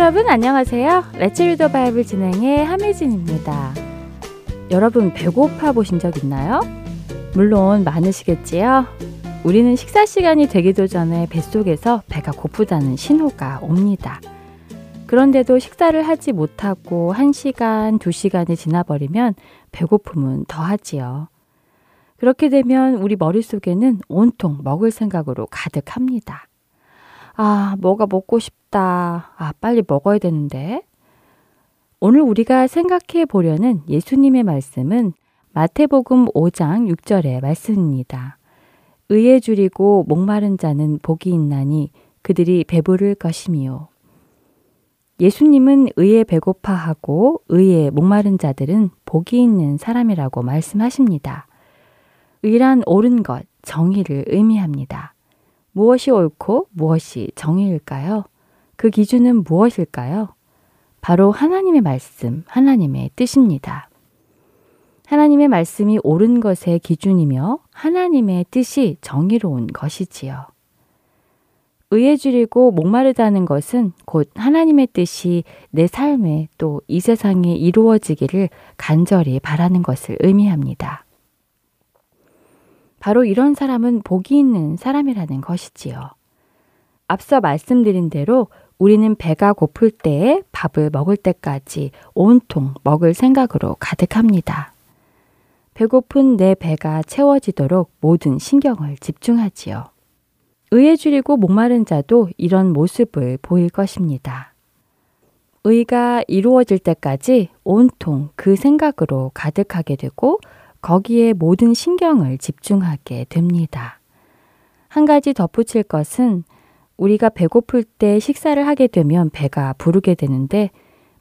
여러분 안녕하세요. 레츠 리더 바이블 진행의 함혜진입니다. 여러분 배고파 보신 적 있나요? 물론 많으시겠지요. 우리는 식사 시간이 되기도 전에 뱃속에서 배가 고프다는 신호가 옵니다. 그런데도 식사를 하지 못하고 1시간, 2시간이 지나버리면 배고픔은 더하지요. 그렇게 되면 우리 머릿속에는 온통 먹을 생각으로 가득합니다. 아, 뭐가 먹고 싶 다. 아, 빨리 먹어야 되는데. 오늘 우리가 생각해 보려는 예수님의 말씀은 마태복음 5장 6절의 말씀입니다. 의에 줄이고 목마른 자는 복이 있나니 그들이 배부를 것이미요. 예수님은 의에 배고파하고 의에 목마른 자들은 복이 있는 사람이라고 말씀하십니다. 의란 옳은 것, 정의를 의미합니다. 무엇이 옳고 무엇이 정의일까요? 그 기준은 무엇일까요? 바로 하나님의 말씀, 하나님의 뜻입니다. 하나님의 말씀이 옳은 것의 기준이며 하나님의 뜻이 정의로운 것이지요. 의에 줄이고 목마르다는 것은 곧 하나님의 뜻이 내 삶에 또 이 세상에 이루어지기를 간절히 바라는 것을 의미합니다. 바로 이런 사람은 복이 있는 사람이라는 것이지요. 앞서 말씀드린 대로 우리는 배가 고플 때에 밥을 먹을 때까지 온통 먹을 생각으로 가득합니다. 배고픈 내 배가 채워지도록 모든 신경을 집중하지요. 의에 줄이고 목마른 자도 이런 모습을 보일 것입니다. 의가 이루어질 때까지 온통 그 생각으로 가득하게 되고 거기에 모든 신경을 집중하게 됩니다. 한 가지 덧붙일 것은 우리가 배고플 때 식사를 하게 되면 배가 부르게 되는데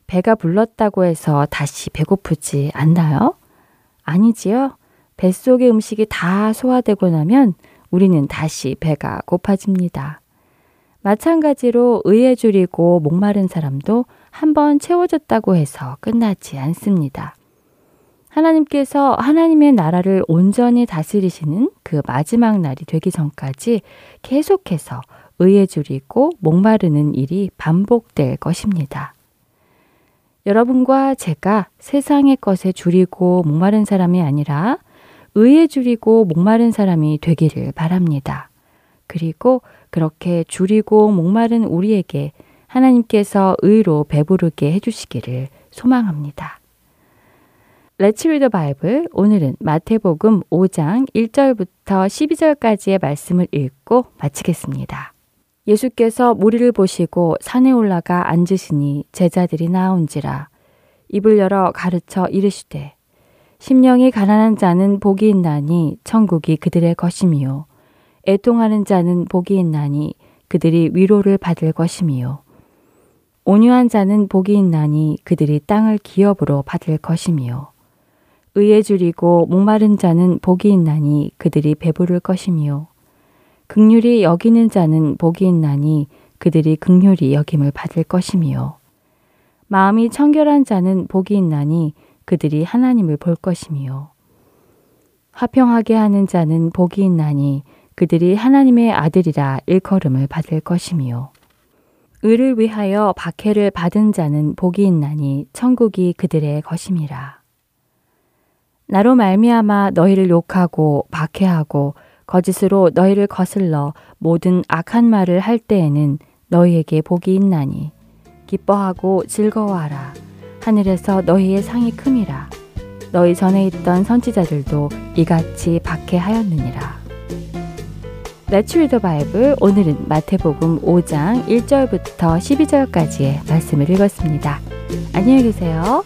배가 불렀다고 해서 다시 배고프지 않나요? 아니지요. 뱃속의 음식이 다 소화되고 나면 우리는 다시 배가 고파집니다. 마찬가지로 의에 줄이고 목마른 사람도 한 번 채워졌다고 해서 끝나지 않습니다. 하나님께서 하나님의 나라를 온전히 다스리시는 그 마지막 날이 되기 전까지 계속해서 의에 줄이고 목마르는 일이 반복될 것입니다. 여러분과 제가 세상의 것에 줄이고 목마른 사람이 아니라 의에 줄이고 목마른 사람이 되기를 바랍니다. 그리고 그렇게 줄이고 목마른 우리에게 하나님께서 의로 배부르게 해주시기를 소망합니다. 레츠 리더 바이블 오늘은 마태복음 5장 1절부터 12절까지의 말씀을 읽고 마치겠습니다. 예수께서 무리를 보시고 산에 올라가 앉으시니 제자들이 나온지라. 입을 열어 가르쳐 이르시되 심령이 가난한 자는 복이 있나니 천국이 그들의 것이미요. 애통하는 자는 복이 있나니 그들이 위로를 받을 것이미요. 온유한 자는 복이 있나니 그들이 땅을 기업으로 받을 것이미요. 의에 줄이고 목마른 자는 복이 있나니 그들이 배부를 것이미요 극률이 여기는 자는 복이 있나니 그들이 극률이 여김을 받을 것이미요. 마음이 청결한 자는 복이 있나니 그들이 하나님을 볼 것이미요. 화평하게 하는 자는 복이 있나니 그들이 하나님의 아들이라 일컬음을 받을 것이미요. 의를 위하여 박해를 받은 자는 복이 있나니 천국이 그들의 것임이라. 나로 말미암아 너희를 욕하고 박해하고 거짓으로 너희를 거슬러 모든 악한 말을 할 때에는 너희에게 복이 있나니 기뻐하고 즐거워하라 하늘에서 너희의 상이 큼이라 너희 전에 있던 선지자들도 이같이 박해하였느니라 Let's Bible 오늘은 마태복음 5장 1절부터 12절까지의 말씀을 읽었습니다. 안녕히 계세요.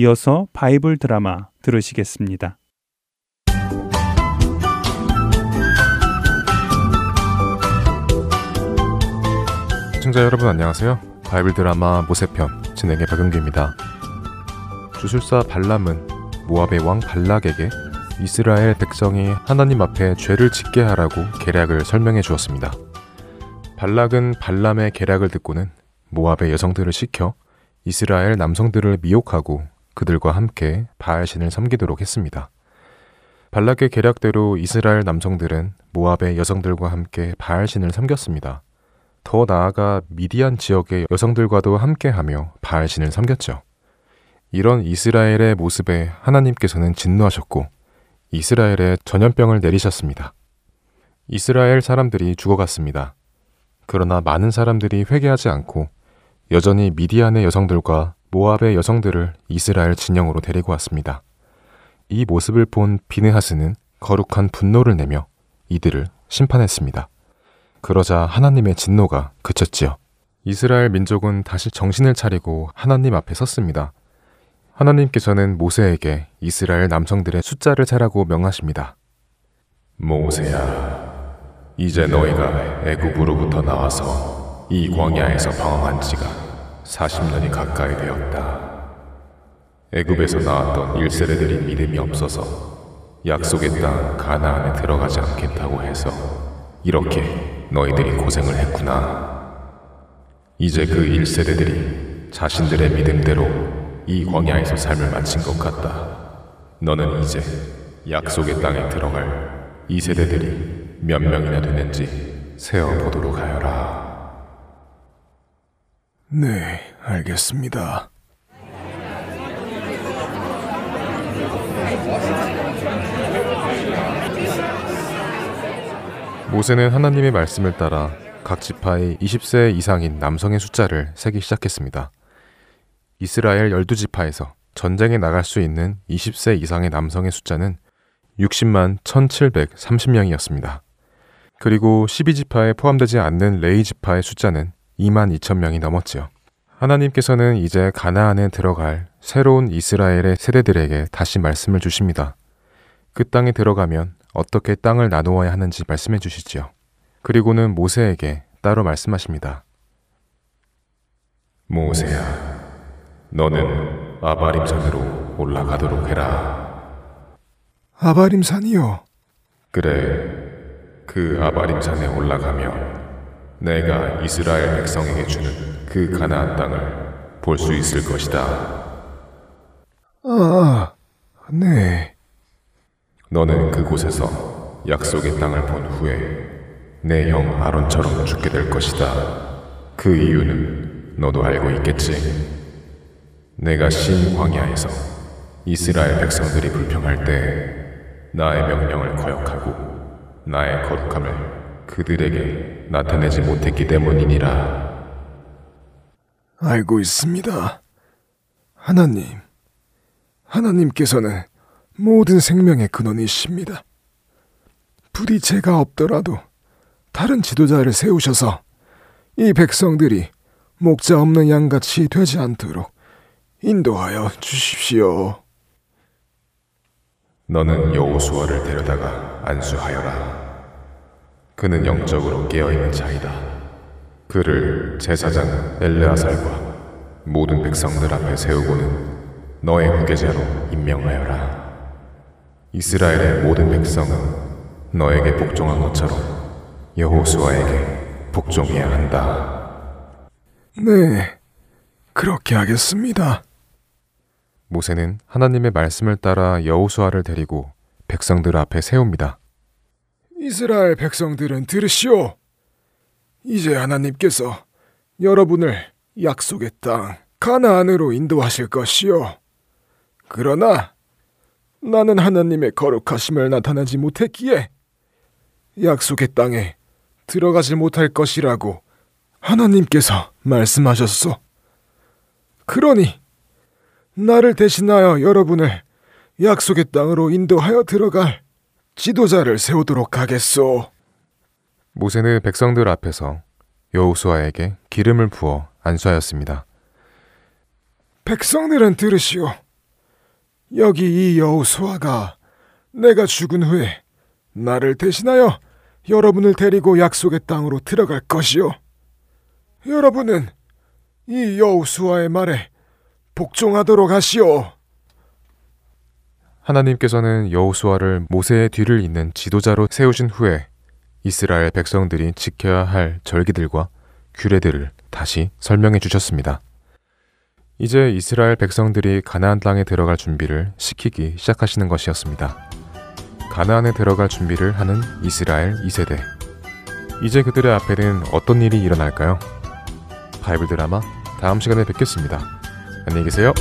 이어서 바이블 드라마 들으시겠습니다. 시청자 여러분 안녕하세요. 바이블 드라마 모세편 진행의 박은규입니다. 주술사 발람은 모압의 왕 발락에게 이스라엘 백성이 하나님 앞에 죄를 짓게 하라고 계략을 설명해 주었습니다. 발락은 발람의 계략을 듣고는 모압의 여성들을 시켜 이스라엘 남성들을 미혹하고 그들과 함께 바알신을 섬기도록 했습니다. 발락의 계략대로 이스라엘 남성들은 모압의 여성들과 함께 바알신을 섬겼습니다. 더 나아가 미디안 지역의 여성들과도 함께하며 바알신을 섬겼죠. 이런 이스라엘의 모습에 하나님께서는 진노하셨고 이스라엘에 전염병을 내리셨습니다. 이스라엘 사람들이 죽어갔습니다. 그러나 많은 사람들이 회개하지 않고 여전히 미디안의 여성들과 모압의 여성들을 이스라엘 진영으로 데리고 왔습니다. 이 모습을 본 비느하스는 거룩한 분노를 내며 이들을 심판했습니다. 그러자 하나님의 진노가 그쳤지요. 이스라엘 민족은 다시 정신을 차리고 하나님 앞에 섰습니다. 하나님께서는 모세에게 이스라엘 남성들의 숫자를 세라고 명하십니다. 모세야, 이제 너희가 애굽으로부터 나와서 이 광야에서 방황한 지가 40년이 가까이 되었다. 애굽에서 나왔던 1세대들이 믿음이 없어서 약속의 땅 가나안에 들어가지 않겠다고 해서 이렇게 너희들이 고생을 했구나. 이제 그 1세대들이 자신들의 믿음대로 이 광야에서 삶을 마친 것 같다. 너는 이제 약속의 땅에 들어갈 2세대들이 몇 명이나 되는지 세어보도록 하여라. 네, 알겠습니다. 모세는 하나님의 말씀을 따라 각 지파의 20세 이상인 남성의 숫자를 세기 시작했습니다. 이스라엘 12지파에서 전쟁에 나갈 수 있는 20세 이상의 남성의 숫자는 60만 1730명이었습니다. 그리고 12지파에 포함되지 않는 레이 지파의 숫자는 2만 2천 명이 넘었지요. 하나님께서는 이제 가나안에 들어갈 새로운 이스라엘의 세대들에게 다시 말씀을 주십니다. 그 땅에 들어가면 어떻게 땅을 나누어야 하는지 말씀해 주시지요. 그리고는 모세에게 따로 말씀하십니다. 모세야, 너는 아바림 산으로 올라가도록 해라. 아바림 산이요. 그래, 그 아바림 산에 올라가면 내가 이스라엘 백성에게 주는 그 가나안 땅을 볼 수 있을 것이다. 아, 네. 너는 그곳에서 약속의 땅을 본 후에 내 형 아론처럼 죽게 될 것이다. 그 이유는 너도 알고 있겠지. 내가 신 광야에서 이스라엘 백성들이 불평할 때 나의 명령을 거역하고 나의 거룩함을 그들에게 나타내지 못했기 때문이니라. 알고 있습니다. 하나님, 하나님께서는 모든 생명의 근원이십니다. 부디 제가 없더라도 다른 지도자를 세우셔서 이 백성들이 목자 없는 양같이 되지 않도록 인도하여 주십시오. 너는 여호수아를 데려다가 안수하여라. 그는 영적으로 깨어있는 자이다. 그를 제사장 엘르아살과 모든 백성들 앞에 세우고는 너의 후계자로 임명하여라. 이스라엘의 모든 백성은 너에게 복종한 것처럼 여호수아에게 복종해야 한다. 네, 그렇게 하겠습니다. 모세는 하나님의 말씀을 따라 여호수아를 데리고 백성들 앞에 세웁니다. 이스라엘 백성들은 들으시오. 이제 하나님께서 여러분을 약속의 땅 가나안으로 인도하실 것이오. 그러나 나는 하나님의 거룩하심을 나타내지 못했기에 약속의 땅에 들어가지 못할 것이라고 하나님께서 말씀하셨소. 그러니 나를 대신하여 여러분을 약속의 땅으로 인도하여 들어갈 지도자를 세우도록 하겠소. 모세는 백성들 앞에서 여호수아에게 기름을 부어 안수하였습니다. 백성들은 들으시오. 여기 이 여호수아가 내가 죽은 후에 나를 대신하여 여러분을 데리고 약속의 땅으로 들어갈 것이요. 여러분은 이 여호수아의 말에 복종하도록 하시오. 하나님께서는 여호수아를 모세의 뒤를 잇는 지도자로 세우신 후에 이스라엘 백성들이 지켜야 할 절기들과 규례들을 다시 설명해 주셨습니다. 이제 이스라엘 백성들이 가나안 땅에 들어갈 준비를 시키기 시작하시는 것이었습니다. 가나안에 들어갈 준비를 하는 이스라엘 2세대. 이제 그들의 앞에는 어떤 일이 일어날까요? 바이블 드라마 다음 시간에 뵙겠습니다. 안녕히 계세요.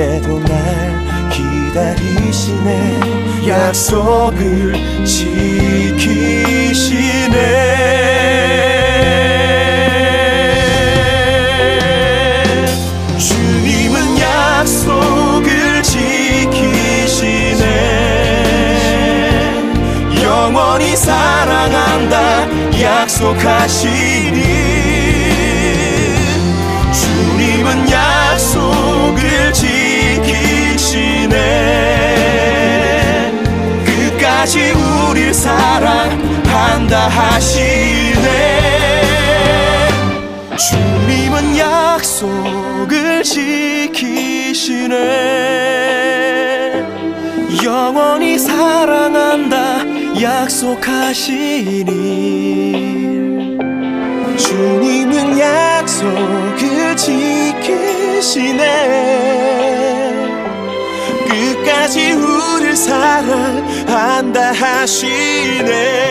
그때도 날 기다리시네. 약속을 지키시네. 주님은 약속을 지키시네. 영원히 사랑한다. 약속하시 끝까지 우릴 사랑한다 하시네. 주님은 약속을 지키시네. 영원히 사랑한다 약속하시니. 주님은 약속을 지키시네. 끝까지 우릴 사랑 한다 하시네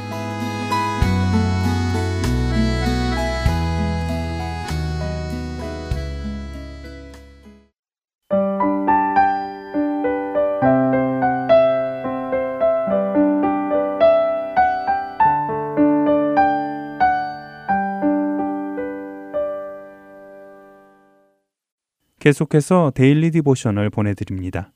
계속해서 Daily Devotional 보내드립니다.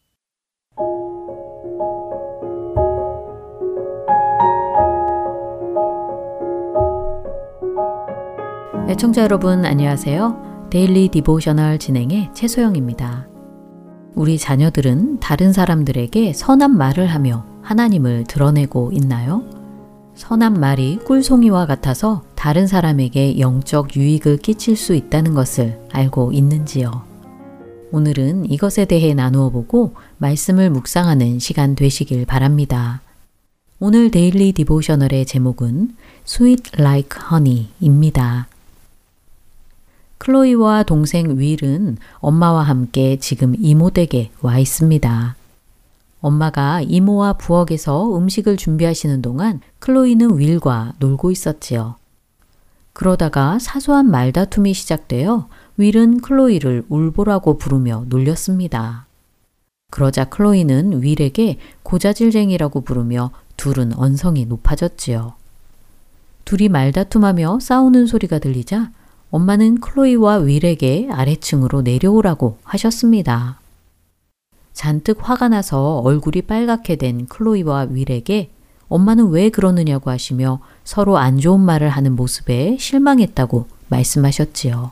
애청자 여러분 안녕하세요. Daily Devotional 진행의 최소영입니다. 우리 자녀들은 다른 사람들에게 선한 말을 하며 하나님을 드러내고 있나요? 선한 말이 꿀송이와 같아서 다른 사람에게 영적 유익을 끼칠 수 있다는 것을 알고 있는지요? 오늘은 이것에 대해 나누어 보고 말씀을 묵상하는 시간 되시길 바랍니다. 오늘 Daily Devotional의 제목은 Sweet Like Honey입니다. 클로이와 동생 윌은 엄마와 함께 지금 이모 댁에 와 있습니다. 엄마가 이모와 부엌에서 음식을 준비하시는 동안 클로이는 윌과 놀고 있었지요. 그러다가 사소한 말다툼이 시작되어 윌은 클로이를 울보라고 부르며 놀렸습니다. 그러자 클로이는 윌에게 고자질쟁이라고 부르며 둘은 언성이 높아졌지요. 둘이 말다툼하며 싸우는 소리가 들리자 엄마는 클로이와 윌에게 아래층으로 내려오라고 하셨습니다. 잔뜩 화가 나서 얼굴이 빨갛게 된 클로이와 윌에게 엄마는 왜 그러느냐고 하시며 서로 안 좋은 말을 하는 모습에 실망했다고 말씀하셨지요.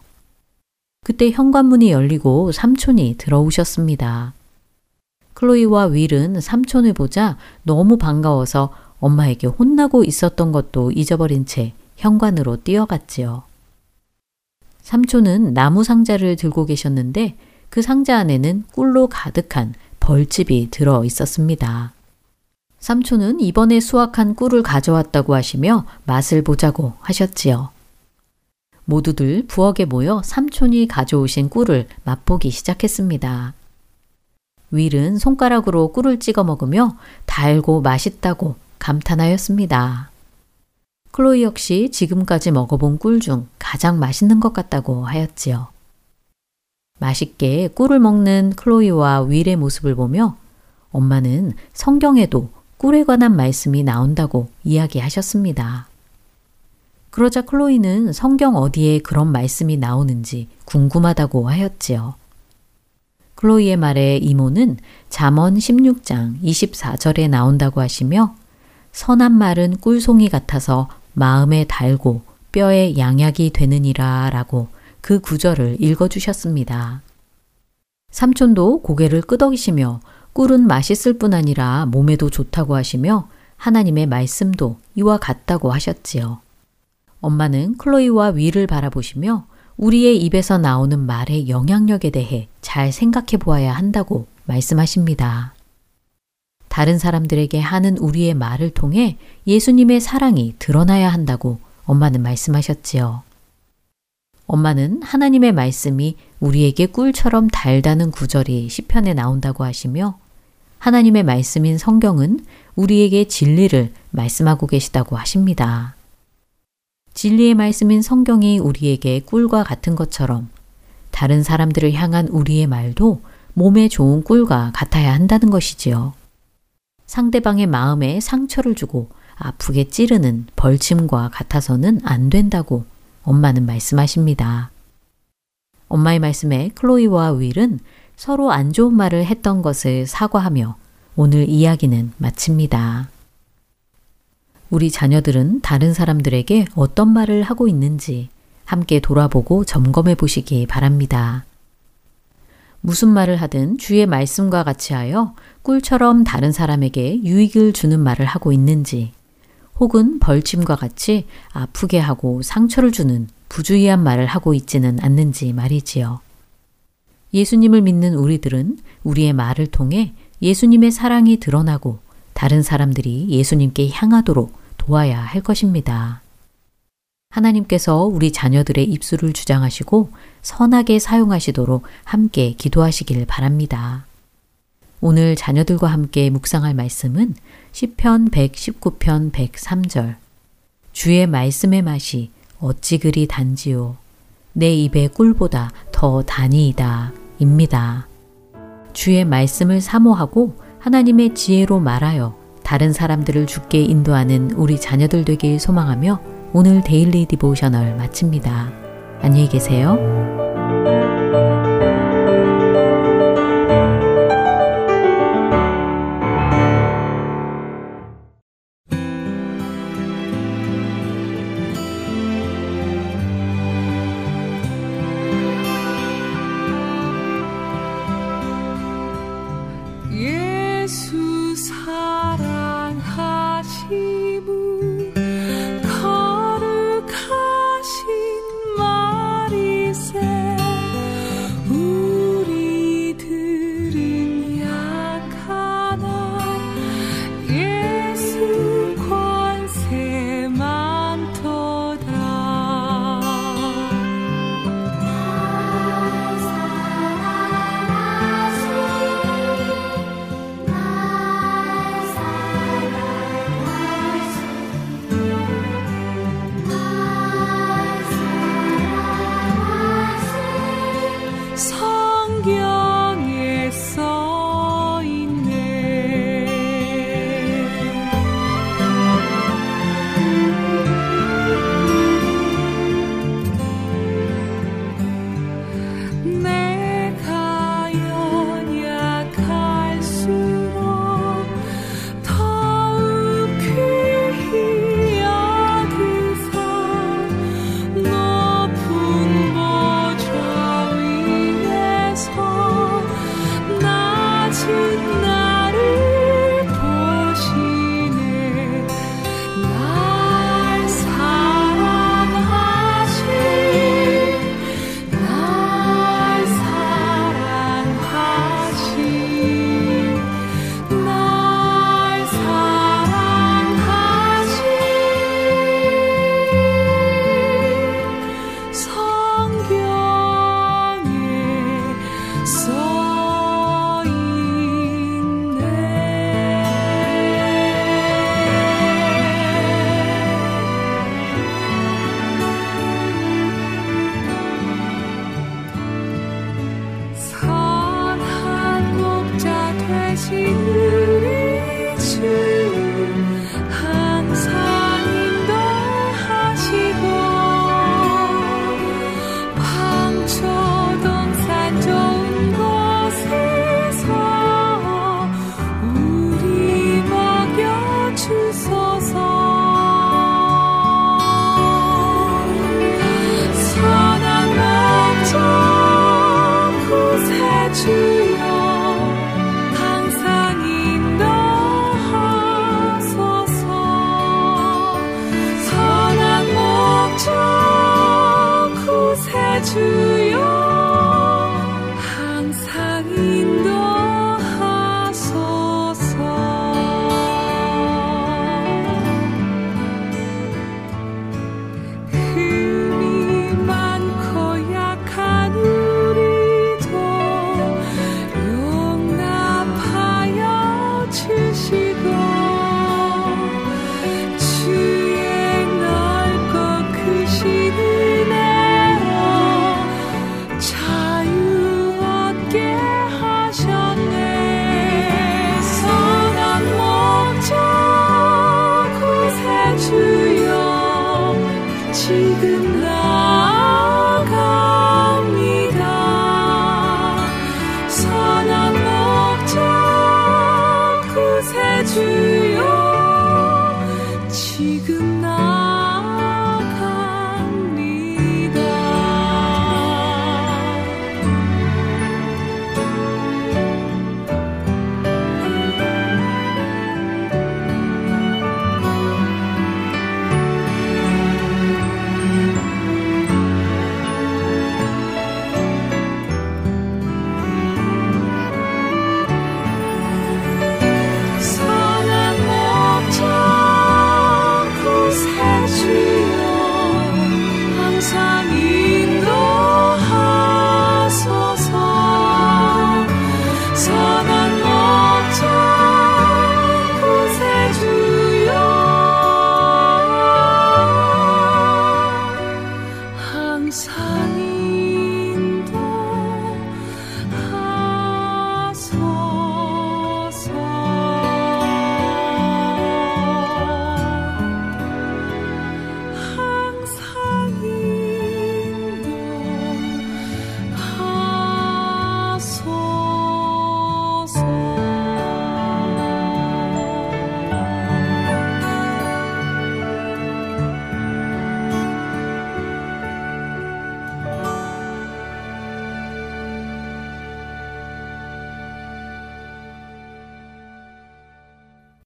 그때 현관문이 열리고 삼촌이 들어오셨습니다. 클로이와 윌은 삼촌을 보자 너무 반가워서 엄마에게 혼나고 있었던 것도 잊어버린 채 현관으로 뛰어갔지요. 삼촌은 나무 상자를 들고 계셨는데 그 상자 안에는 꿀로 가득한 벌집이 들어 있었습니다. 삼촌은 이번에 수확한 꿀을 가져왔다고 하시며 맛을 보자고 하셨지요. 모두들 부엌에 모여 삼촌이 가져오신 꿀을 맛보기 시작했습니다. 윌은 손가락으로 꿀을 찍어 먹으며 달고 맛있다고 감탄하였습니다. 클로이 역시 지금까지 먹어본 꿀 중 가장 맛있는 것 같다고 하였지요. 맛있게 꿀을 먹는 클로이와 윌의 모습을 보며 엄마는 성경에도 꿀에 관한 말씀이 나온다고 이야기하셨습니다. 그러자 클로이는 성경 어디에 그런 말씀이 나오는지 궁금하다고 하였지요. 클로이의 말에 이모는 잠언 16장 24절에 나온다고 하시며 선한 말은 꿀송이 같아서 마음에 달고 뼈에 양약이 되느니라 라고 그 구절을 읽어주셨습니다. 삼촌도 고개를 끄덕이시며 꿀은 맛있을 뿐 아니라 몸에도 좋다고 하시며 하나님의 말씀도 이와 같다고 하셨지요. 엄마는 클로이와 위를 바라보시며 우리의 입에서 나오는 말의 영향력에 대해 잘 생각해 보아야 한다고 말씀하십니다. 다른 사람들에게 하는 우리의 말을 통해 예수님의 사랑이 드러나야 한다고 엄마는 말씀하셨지요. 엄마는 하나님의 말씀이 우리에게 꿀처럼 달다는 구절이 시편에 나온다고 하시며 하나님의 말씀인 성경은 우리에게 진리를 말씀하고 계시다고 하십니다. 진리의 말씀인 성경이 우리에게 꿀과 같은 것처럼 다른 사람들을 향한 우리의 말도 몸에 좋은 꿀과 같아야 한다는 것이지요. 상대방의 마음에 상처를 주고 아프게 찌르는 벌침과 같아서는 안 된다고 엄마는 말씀하십니다. 엄마의 말씀에 클로이와 윌은 서로 안 좋은 말을 했던 것을 사과하며 오늘 이야기는 마칩니다. 우리 자녀들은 다른 사람들에게 어떤 말을 하고 있는지 함께 돌아보고 점검해 보시기 바랍니다. 무슨 말을 하든 주의 말씀과 같이 하여 꿀처럼 다른 사람에게 유익을 주는 말을 하고 있는지 혹은 벌침과 같이 아프게 하고 상처를 주는 부주의한 말을 하고 있지는 않는지 말이지요. 예수님을 믿는 우리들은 우리의 말을 통해 예수님의 사랑이 드러나고 다른 사람들이 예수님께 향하도록 도와야 할 것입니다. 하나님께서 우리 자녀들의 입술을 주장하시고 선하게 사용하시도록 함께 기도하시길 바랍니다. 오늘 자녀들과 함께 묵상할 말씀은 시편 119편 103절 주의 말씀의 맛이 어찌 그리 단지요 내 입의 꿀보다 더 다니이다 입니다. 주의 말씀을 사모하고 하나님의 지혜로 말하여 다른 사람들을 죽게 인도하는 우리 자녀들 되길 소망하며 오늘 데일리 디보셔널 마칩니다. 안녕히 계세요.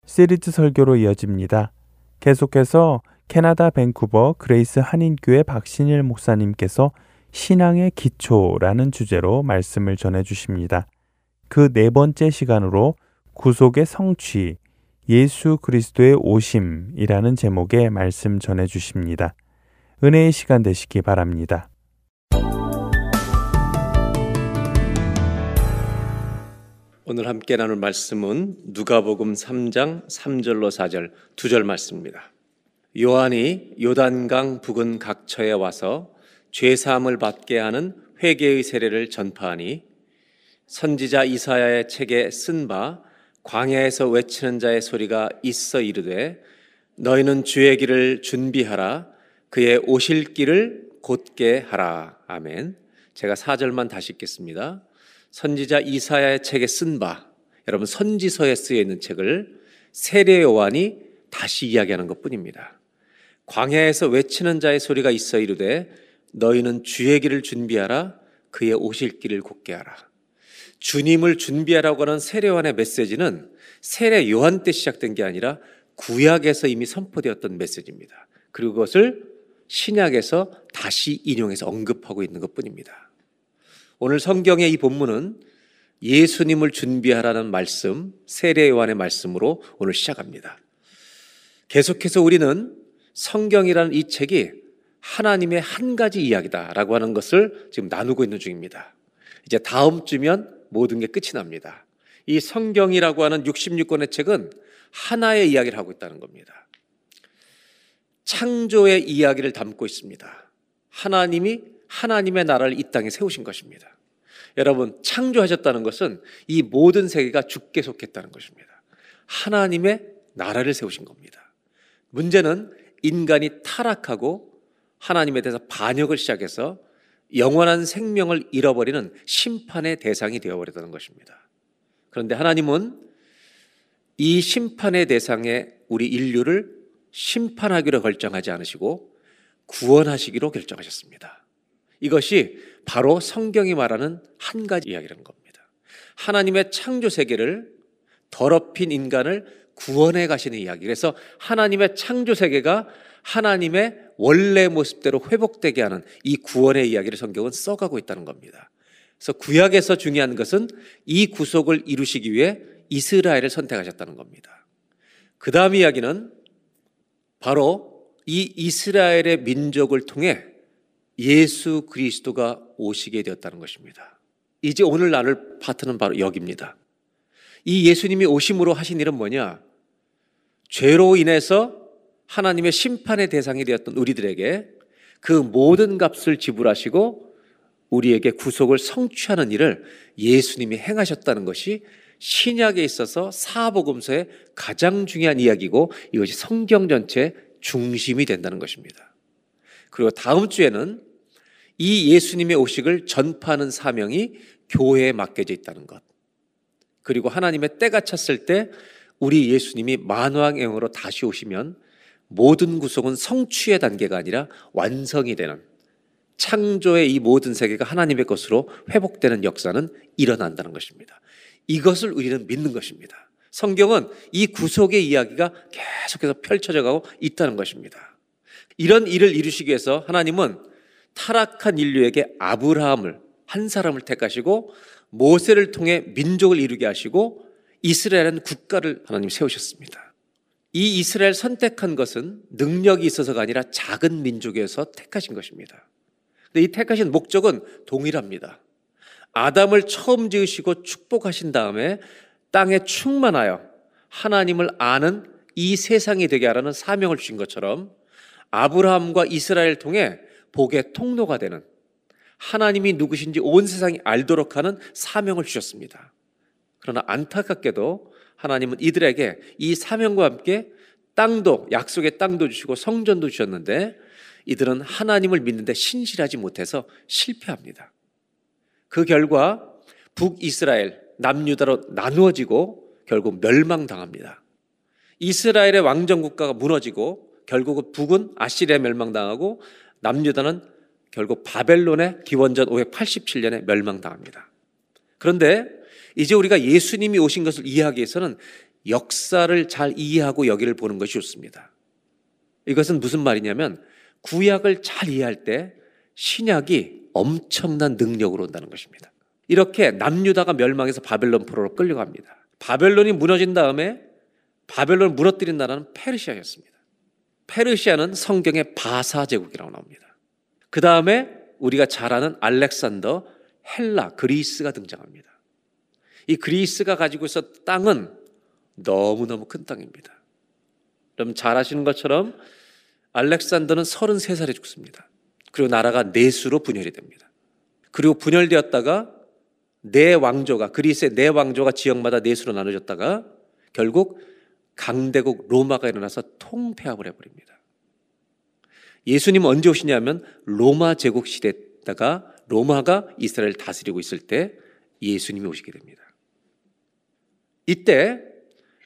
시리즈 설교로 이어집니다. 계속해서 캐나다 밴쿠버 그레이스 한인교회 박신일 목사님께서 신앙의 기초라는 주제로 말씀을 전해 주십니다. 그 네 번째 시간으로 구속의 성취, 예수 그리스도의 오심이라는 제목의 말씀 전해 주십니다. 은혜의 시간 되시기 바랍니다. 오늘 함께 나눌 말씀은 누가복음 3장 3절로 4절 두 절 말씀입니다. 요한이 요단강 부근 각처에 와서 죄 사함을 받게 하는 회개의 세례를 전파하니 선지자 이사야의 책에 쓴 바 광야에서 외치는 자의 소리가 있어 이르되 너희는 주의 길을 준비하라 그의 오실 길을 곧게 하라 아멘. 제가 4절만 다시 읽겠습니다. 선지자 이사야의 책에 쓴 바, 여러분 선지서에 쓰여 있는 책을 세례 요한이 다시 이야기하는 것 뿐입니다. 광야에서 외치는 자의 소리가 있어 이르되 너희는 주의 길을 준비하라 그의 오실 길을 곧게 하라. 주님을 준비하라고 하는 세례 요한의 메시지는 세례 요한 때 시작된 게 아니라 구약에서 이미 선포되었던 메시지입니다. 그리고 그것을 신약에서 다시 인용해서 언급하고 있는 것 뿐입니다. 오늘 성경의 이 본문은 예수님을 준비하라는 말씀, 세례 요한의 말씀으로 오늘 시작합니다. 계속해서 우리는 성경이라는 이 책이 하나님의 한 가지 이야기다라고 하는 것을 지금 나누고 있는 중입니다. 이제 다음 주면 모든 게 끝이 납니다. 이 성경이라고 하는 66권의 책은 하나의 이야기를 하고 있다는 겁니다. 창조의 이야기를 담고 있습니다. 하나님이 하나님의 나라를 이 땅에 세우신 것입니다. 여러분, 창조하셨다는 것은 이 모든 세계가 죽게 속했다는 것입니다. 하나님의 나라를 세우신 겁니다. 문제는 인간이 타락하고 하나님에 대해서 반역을 시작해서 영원한 생명을 잃어버리는 심판의 대상이 되어버렸다는 것입니다. 그런데 하나님은 이 심판의 대상에 우리 인류를 심판하기로 결정하지 않으시고 구원하시기로 결정하셨습니다. 이것이 바로 성경이 말하는 한 가지 이야기라는 겁니다. 하나님의 창조 세계를 더럽힌 인간을 구원해 가시는 이야기. 그래서 하나님의 창조 세계가 하나님의 원래 모습대로 회복되게 하는 이 구원의 이야기를 성경은 써가고 있다는 겁니다. 그래서 구약에서 중요한 것은 이 구속을 이루시기 위해 이스라엘을 선택하셨다는 겁니다. 그 다음 이야기는 바로 이 이스라엘의 민족을 통해 예수 그리스도가 오시게 되었다는 것입니다. 이제 오늘 나눌 파트는 바로 여기입니다. 이 예수님이 오심으로 하신 일은 뭐냐? 죄로 인해서 하나님의 심판의 대상이 되었던 우리들에게 그 모든 값을 지불하시고 우리에게 구속을 성취하는 일을 예수님이 행하셨다는 것이 신약에 있어서 사복음서의 가장 중요한 이야기고 이것이 성경 전체 중심이 된다는 것입니다. 그리고 다음 주에는 이 예수님의 오식을 전파하는 사명이 교회에 맡겨져 있다는 것. 그리고 하나님의 때가 찼을 때 우리 예수님이 만왕행으로 다시 오시면 모든 구속은 성취의 단계가 아니라 완성이 되는 창조의 이 모든 세계가 하나님의 것으로 회복되는 역사는 일어난다는 것입니다. 이것을 우리는 믿는 것입니다. 성경은 이 구속의 이야기가 계속해서 펼쳐져 가고 있다는 것입니다. 이런 일을 이루시기 위해서 하나님은 타락한 인류에게 아브라함을 한 사람을 택하시고 모세를 통해 민족을 이루게 하시고 이스라엘은 국가를 하나님 세우셨습니다. 이 이스라엘 선택한 것은 능력이 있어서가 아니라 작은 민족에서 택하신 것입니다. 근데 이 택하신 목적은 동일합니다. 아담을 처음 지으시고 축복하신 다음에 땅에 충만하여 하나님을 아는 이 세상이 되게 하라는 사명을 주신 것처럼 아브라함과 이스라엘 통해 복의 통로가 되는 하나님이 누구신지 온 세상이 알도록 하는 사명을 주셨습니다. 그러나 안타깝게도 하나님은 이들에게 이 사명과 함께 땅도 약속의 땅도 주시고 성전도 주셨는데 이들은 하나님을 믿는데 신실하지 못해서 실패합니다. 그 결과 북이스라엘 남유다로 나누어지고 결국 멸망당합니다. 이스라엘의 왕정 국가가 무너지고 결국은 북은 아시리아 멸망당하고 남유다는 결국 바벨론의 기원전 587년에 멸망당합니다. 그런데 이제 우리가 예수님이 오신 것을 이해하기 위해서는 역사를 잘 이해하고 여기를 보는 것이 좋습니다. 이것은 무슨 말이냐면 구약을 잘 이해할 때 신약이 엄청난 능력으로 온다는 것입니다. 이렇게 남유다가 멸망해서 바벨론 포로로 끌려갑니다. 바벨론이 무너진 다음에 바벨론을 무너뜨린 나라는 페르시아였습니다. 페르시아는 성경의 바사 제국이라고 나옵니다. 그 다음에 우리가 잘 아는 알렉산더, 헬라, 그리스가 등장합니다. 이 그리스가 가지고 있었던 땅은 너무너무 큰 땅입니다. 여러분 잘 아시는 것처럼 알렉산더는 33살에 죽습니다. 그리고 나라가 내수로 분열이 됩니다. 그리고 분열되었다가 네 왕조가 그리스의 네 왕조가 지역마다 내수로 나눠졌다가 결국 강대국 로마가 일어나서 통폐합을 해버립니다. 예수님 언제 오시냐면 로마 제국 시대다가 로마가 이스라엘 다스리고 있을 때 예수님이 오시게 됩니다. 이때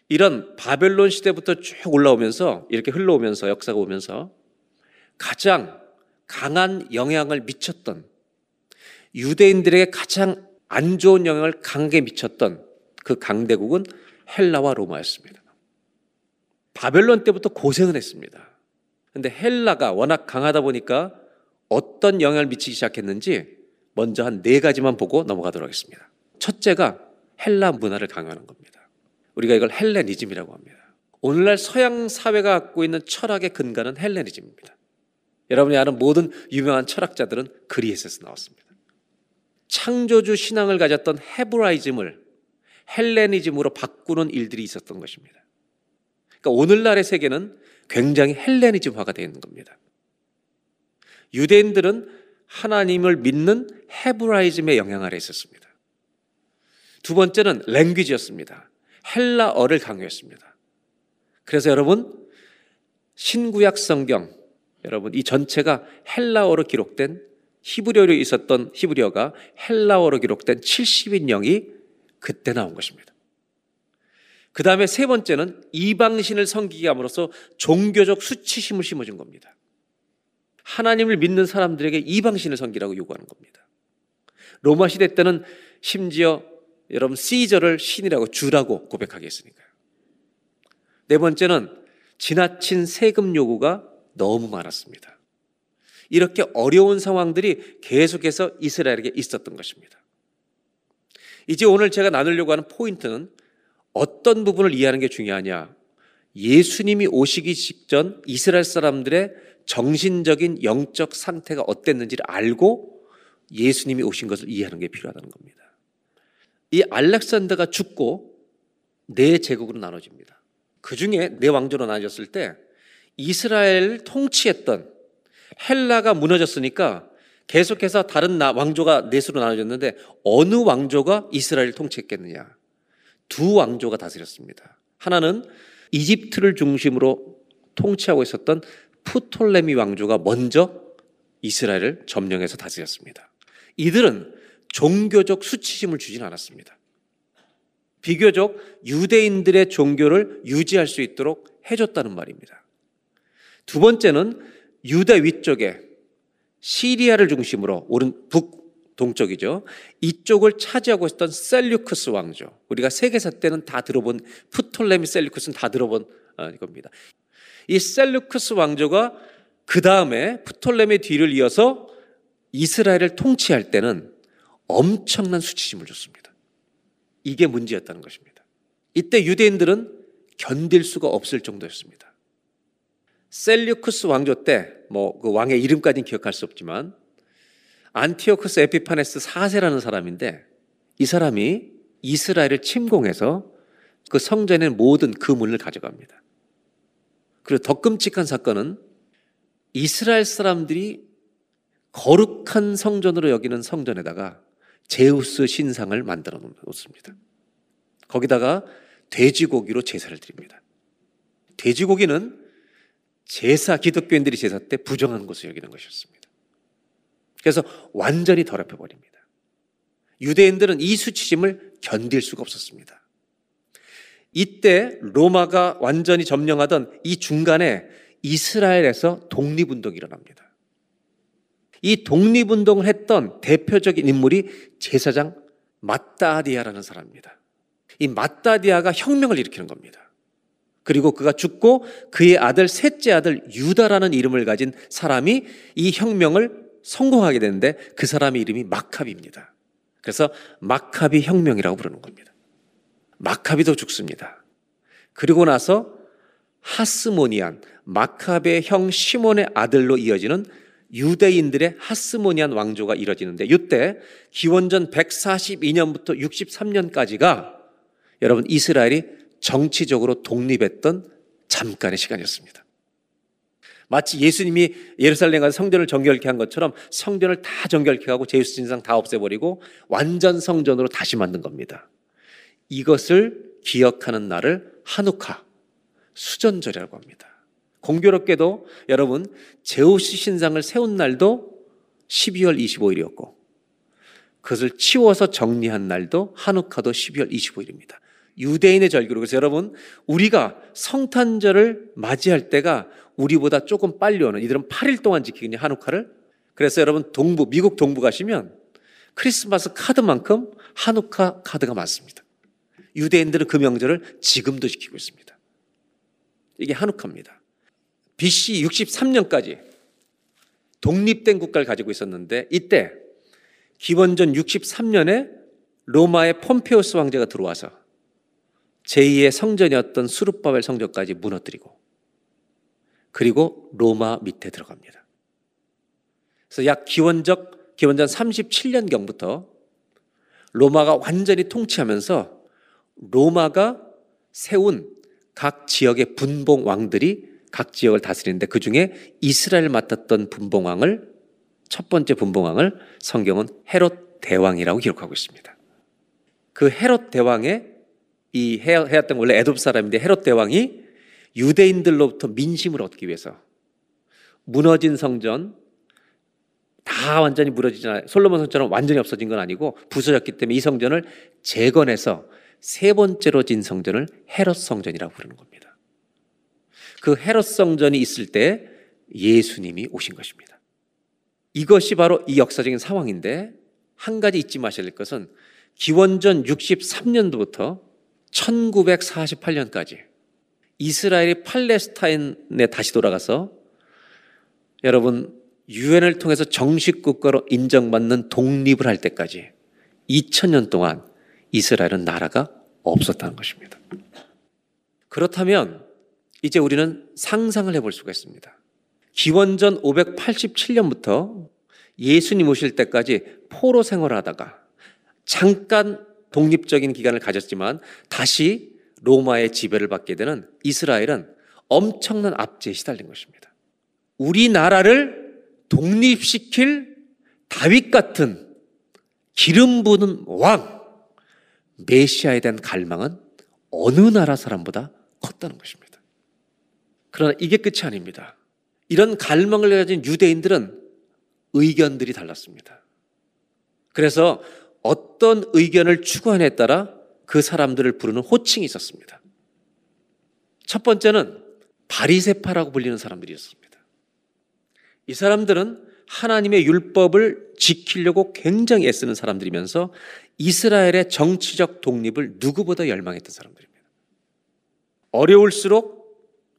이런 바벨론 시대부터 쭉 올라오면서 이렇게 흘러오면서 역사가 오면서 가장 강한 영향을 미쳤던 유대인들에게 가장 안 좋은 영향을 강하게 미쳤던 그 강대국은 헬라와 로마였습니다. 바벨론 때부터 고생을 했습니다. 근데 헬라가 워낙 강하다 보니까 어떤 영향을 미치기 시작했는지 먼저 한 네 가지만 보고 넘어가도록 하겠습니다. 첫째가 헬라 문화를 강요하는 겁니다. 우리가 이걸 헬레니즘이라고 합니다. 오늘날 서양 사회가 갖고 있는 철학의 근간은 헬레니즘입니다. 여러분이 아는 모든 유명한 철학자들은 그리스에서 나왔습니다. 창조주 신앙을 가졌던 헤브라이즘을 헬레니즘으로 바꾸는 일들이 있었던 것입니다. 그러니까 오늘날의 세계는 굉장히 헬레니즘화가 되어 있는 겁니다. 유대인들은 하나님을 믿는 헤브라이즘의 영향 아래 있었습니다. 두 번째는 랭귀지였습니다. 헬라어를 강요했습니다. 그래서 여러분 신구약 성경 여러분 이 전체가 헬라어로 기록된 히브리어로 있었던 히브리어가 헬라어로 기록된 70인령이 그때 나온 것입니다. 그 다음에 세 번째는 이방신을 섬기게 함으로써 종교적 수치심을 심어준 겁니다. 하나님을 믿는 사람들에게 이방신을 섬기라고 요구하는 겁니다. 로마 시대 때는 심지어 여러분 시저를 신이라고 주라고 고백하게 했으니까요. 네 번째는 지나친 세금 요구가 너무 많았습니다. 이렇게 어려운 상황들이 계속해서 이스라엘에게 있었던 것입니다. 이제 오늘 제가 나누려고 하는 포인트는 어떤 부분을 이해하는 게 중요하냐? 예수님이 오시기 직전 이스라엘 사람들의 정신적인 영적 상태가 어땠는지를 알고 예수님이 오신 것을 이해하는 게 필요하다는 겁니다. 이 알렉산더가 죽고 네 제국으로 나눠집니다. 그 중에 네 왕조로 나눠졌을 때 이스라엘 통치했던 헬라가 무너졌으니까 계속해서 다른 왕조가 넷으로 나눠졌는데 어느 왕조가 이스라엘을 통치했겠느냐? 두 왕조가 다스렸습니다. 하나는 이집트를 중심으로 통치하고 있었던 푸톨레미 왕조가 먼저 이스라엘을 점령해서 다스렸습니다. 이들은 종교적 수치심을 주진 않았습니다. 비교적 유대인들의 종교를 유지할 수 있도록 해줬다는 말입니다. 두 번째는 유대 위쪽에 시리아를 중심으로 오른 북 동쪽이죠. 이쪽을 차지하고 있었던 셀류크스 왕조. 우리가 세계사 때는 다 들어본 프톨레미 셀류크스는 다 들어본 어, 겁니다. 이 셀류크스 왕조가 그 다음에 프톨레미 뒤를 이어서 이스라엘을 통치할 때는 엄청난 수치심을 줬습니다. 이게 문제였다는 것입니다. 이때 유대인들은 견딜 수가 없을 정도였습니다. 셀류크스 왕조 때, 뭐, 그 왕의 이름까지는 기억할 수 없지만, 안티오크스 에피파네스 4세라는 사람인데, 이 사람이 이스라엘을 침공해서 그 성전의 모든 그 문을 가져갑니다. 그리고 더 끔찍한 사건은 이스라엘 사람들이 거룩한 성전으로 여기는 성전에다가 제우스 신상을 만들어 놓습니다. 거기다가 돼지고기로 제사를 드립니다. 돼지고기는 제사, 기독교인들이 제사 때 부정한 것을 여기는 것이었습니다. 그래서 완전히 더럽혀 버립니다. 유대인들은 이 수치심을 견딜 수가 없었습니다. 이때 로마가 완전히 점령하던 이 중간에 이스라엘에서 독립운동이 일어납니다. 이 독립운동을 했던 대표적인 인물이 제사장 마따디아라는 사람입니다. 이 마따디아가 혁명을 일으키는 겁니다. 그리고 그가 죽고 그의 아들 셋째 아들 유다라는 이름을 가진 사람이 이 혁명을 성공하게 되는데 그 사람의 이름이 마카비입니다. 그래서 마카비 혁명이라고 부르는 겁니다. 마카비도 죽습니다. 그리고 나서 하스모니안, 마카베 형 시몬의 아들로 이어지는 유대인들의 하스모니안 왕조가 이뤄지는데 이때 기원전 142년부터 63년까지가 여러분 이스라엘이 정치적으로 독립했던 잠깐의 시간이었습니다. 마치 예수님이 예루살렘 가서 성전을 정결케 한 것처럼 성전을 다 정결케 하고 제우스 신상 다 없애버리고 완전 성전으로 다시 만든 겁니다. 이것을 기억하는 날을 한우카, 수전절이라고 합니다. 공교롭게도 여러분 제우스 신상을 세운 날도 12월 25일이었고 그것을 치워서 정리한 날도 한우카도 12월 25일입니다. 유대인의 절기로 그래서 여러분 우리가 성탄절을 맞이할 때가 우리보다 조금 빨리 오는 이들은 8일 동안 지키거든요 한우카를 그래서 여러분 동부 미국 동부 가시면 크리스마스 카드만큼 한우카 카드가 많습니다. 유대인들은 그 명절을 지금도 지키고 있습니다. 이게 한우카입니다. BC 63년까지 독립된 국가를 가지고 있었는데 이때 기원전 63년에 로마의 폼페오스 황제가 들어와서 제2의 성전이었던 수르바벨 성전까지 무너뜨리고 그리고 로마 밑에 들어갑니다. 그래서 약 기원적 기원전 37년경부터 로마가 완전히 통치하면서 로마가 세운 각 지역의 분봉 왕들이 각 지역을 다스리는데 그 중에 이스라엘 맡았던 분봉왕을 첫 번째 분봉왕을 성경은 헤롯 대왕이라고 기록하고 있습니다. 그 헤롯 대왕의 이 헤롯 대 원래 에돔 사람인데 헤롯 대왕이 유대인들로부터 민심을 얻기 위해서 무너진 성전 다 완전히 무너지잖아요. 솔로몬 성전처럼 완전히 없어진 건 아니고 부서졌기 때문에 이 성전을 재건해서 세 번째로 진 성전을 헤롯 성전이라고 부르는 겁니다. 그 헤롯 성전이 있을 때 예수님이 오신 것입니다. 이것이 바로 이 역사적인 상황인데 한 가지 잊지 마셔야 될 것은 기원전 63년도부터 1948년까지 이스라엘이 팔레스타인에 다시 돌아가서 여러분 유엔을 통해서 정식 국가로 인정받는 독립을 할 때까지 2000년 동안 이스라엘은 나라가 없었다는 것입니다. 그렇다면 이제 우리는 상상을 해볼 수가 있습니다. 기원전 587년부터 예수님 오실 때까지 포로 생활하다가 잠깐 독립적인 기간을 가졌지만 다시 로마의 지배를 받게 되는 이스라엘은 엄청난 압제에 시달린 것입니다. 우리나라를 독립시킬 다윗 같은 기름 부는 왕, 메시아에 대한 갈망은 어느 나라 사람보다 컸다는 것입니다. 그러나 이게 끝이 아닙니다. 이런 갈망을 가진 유대인들은 의견들이 달랐습니다. 그래서 어떤 의견을 추구하냐에 따라 그 사람들을 부르는 호칭이 있었습니다. 첫 번째는 바리세파라고 불리는 사람들이었습니다. 이 사람들은 하나님의 율법을 지키려고 굉장히 애쓰는 사람들이면서 이스라엘의 정치적 독립을 누구보다 열망했던 사람들입니다. 어려울수록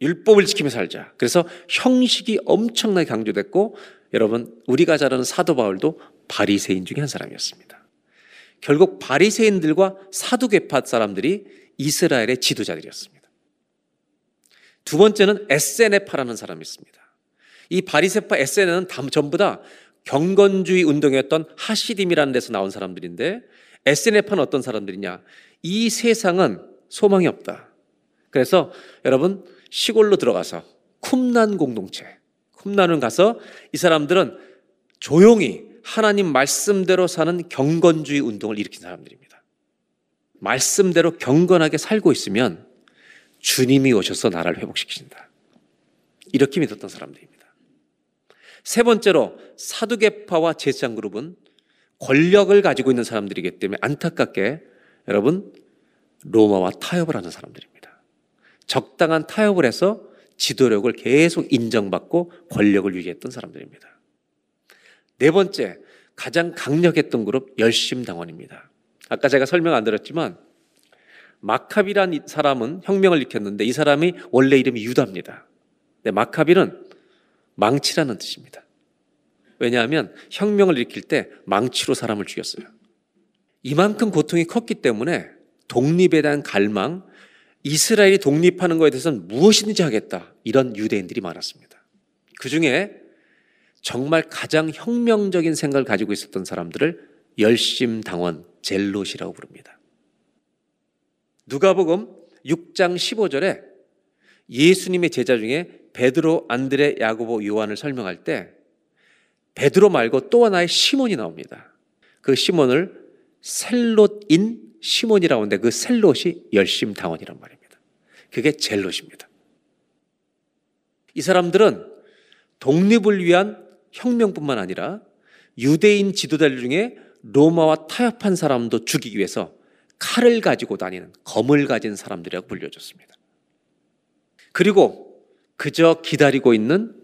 율법을 지키며 살자. 그래서 형식이 엄청나게 강조됐고 여러분 우리가 잘 아는 사도 바울도 바리새인 중에 한 사람이었습니다. 결국 바리새인들과 사두개파 사람들이 이스라엘의 지도자들이었습니다. 두 번째는 에세네파라는 사람이 있습니다. 이 바리세파 에세네는 전부 다 경건주의 운동이었던 하시딤이라는 데서 나온 사람들인데 에세네파는 어떤 사람들이냐? 이 세상은 소망이 없다. 그래서 여러분 시골로 들어가서 쿰난 공동체, 쿰난을 가서 이 사람들은 조용히 하나님 말씀대로 사는 경건주의 운동을 일으킨 사람들입니다. 말씀대로 경건하게 살고 있으면 주님이 오셔서 나라를 회복시키신다. 이렇게 믿었던 사람들입니다. 세 번째로 사두개파와 제사장 그룹은 권력을 가지고 있는 사람들이기 때문에 안타깝게 여러분 로마와 타협을 하는 사람들입니다. 적당한 타협을 해서 지도력을 계속 인정받고 권력을 유지했던 사람들입니다. 네 번째, 가장 강력했던 그룹 열심당원입니다. 아까 제가 설명 안 드렸지만 마카비란 사람은 혁명을 일으켰는데 이 사람이 원래 이름이 유다입니다. 네, 마카비는 망치라는 뜻입니다. 왜냐하면 혁명을 일으킬 때 망치로 사람을 죽였어요. 이만큼 고통이 컸기 때문에 독립에 대한 갈망, 이스라엘이 독립하는 것에 대해서는 무엇이든지 하겠다. 이런 유대인들이 많았습니다. 그 중에 정말 가장 혁명적인 생각을 가지고 있었던 사람들을 열심 당원, 젤롯이라고 부릅니다. 누가복음 6장 15절에 예수님의 제자 중에 베드로, 안드레, 야고보, 요한을 설명할 때 베드로 말고 또 하나의 시몬이 나옵니다. 그 시몬을 셀롯인 시몬이라고 하는데 그 셀롯이 열심 당원이란 말입니다. 그게 젤롯입니다. 이 사람들은 독립을 위한 혁명뿐만 아니라 유대인 지도자들 중에 로마와 타협한 사람도 죽이기 위해서 칼을 가지고 다니는 검을 가진 사람들이라고 불려졌습니다. 그리고 그저 기다리고 있는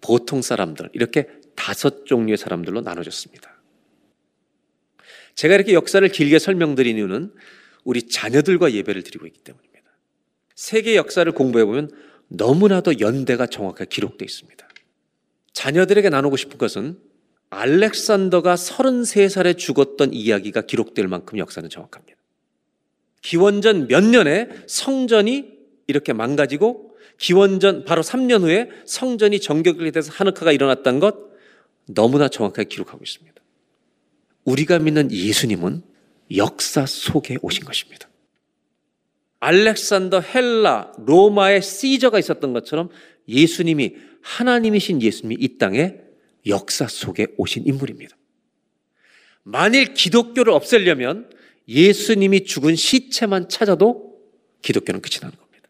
보통 사람들, 이렇게 다섯 종류의 사람들로 나눠졌습니다. 제가 이렇게 역사를 길게 설명드린 이유는 우리 자녀들과 예배를 드리고 있기 때문입니다. 세계 역사를 공부해 보면 너무나도 연대가 정확하게 기록되어 있습니다. 자녀들에게 나누고 싶은 것은 알렉산더가 33살에 죽었던 이야기가 기록될 만큼 역사는 정확합니다. 기원전 몇 년에 성전이 이렇게 망가지고 기원전 바로 3년 후에 성전이 정격이 돼서 하느카가 일어났던 것 너무나 정확하게 기록하고 있습니다. 우리가 믿는 예수님은 역사 속에 오신 것입니다. 알렉산더, 헬라, 로마의 시저가 있었던 것처럼 예수님이 하나님이신 예수님이 이 땅에 역사 속에 오신 인물입니다. 만일 기독교를 없애려면 예수님이 죽은 시체만 찾아도 기독교는 끝이 나는 겁니다.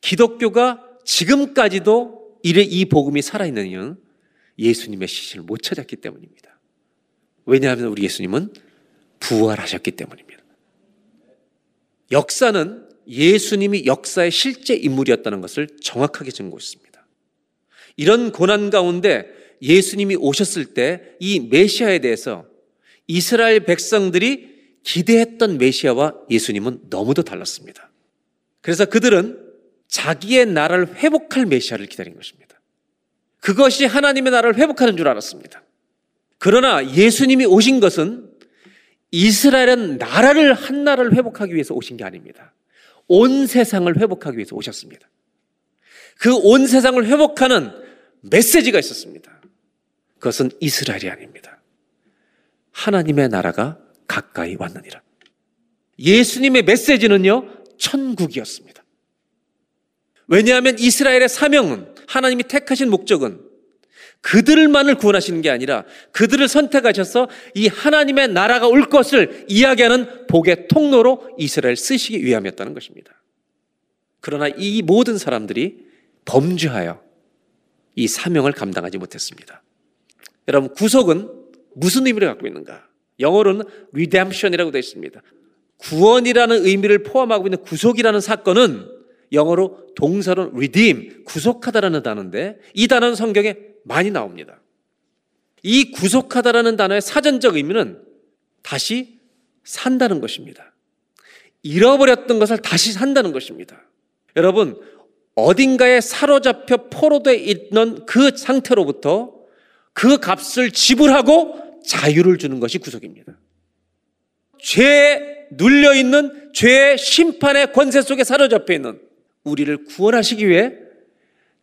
기독교가 지금까지도 이래 이 복음이 살아있는 이유는 예수님의 시신을 못 찾았기 때문입니다. 왜냐하면 우리 예수님은 부활하셨기 때문입니다. 역사는 예수님이 역사의 실제 인물이었다는 것을 정확하게 증거했습니다. 이런 고난 가운데 예수님이 오셨을 때 이 메시아에 대해서 이스라엘 백성들이 기대했던 메시아와 예수님은 너무도 달랐습니다. 그래서 그들은 자기의 나라를 회복할 메시아를 기다린 것입니다. 그것이 하나님의 나라를 회복하는 줄 알았습니다. 그러나 예수님이 오신 것은 이스라엘은 나라를 한 나라를 회복하기 위해서 오신 게 아닙니다. 온 세상을 회복하기 위해서 오셨습니다. 그 온 세상을 회복하는 메시지가 있었습니다. 그것은 이스라엘이 아닙니다. 하나님의 나라가 가까이 왔느니라. 예수님의 메시지는요, 천국이었습니다. 왜냐하면 이스라엘의 사명은 하나님이 택하신 목적은 그들만을 구원하시는 게 아니라 그들을 선택하셔서 이 하나님의 나라가 올 것을 이야기하는 복의 통로로 이스라엘 쓰시기 위함이었다는 것입니다. 그러나 이 모든 사람들이 범죄하여 이 사명을 감당하지 못했습니다. 여러분, 구속은 무슨 의미를 갖고 있는가? 영어로는 redemption이라고 되어 있습니다. 구원이라는 의미를 포함하고 있는 구속이라는 사건은 영어로 동사로 redeem, 구속하다라는 단어인데 이 단어는 성경에 많이 나옵니다. 이 구속하다라는 단어의 사전적 의미는 다시 산다는 것입니다. 잃어버렸던 것을 다시 산다는 것입니다. 여러분, 어딘가에 사로잡혀 포로되어 있는 그 상태로부터 그 값을 지불하고 자유를 주는 것이 구속입니다. 죄에 눌려 있는 죄의 심판의 권세 속에 사로잡혀 있는 우리를 구원하시기 위해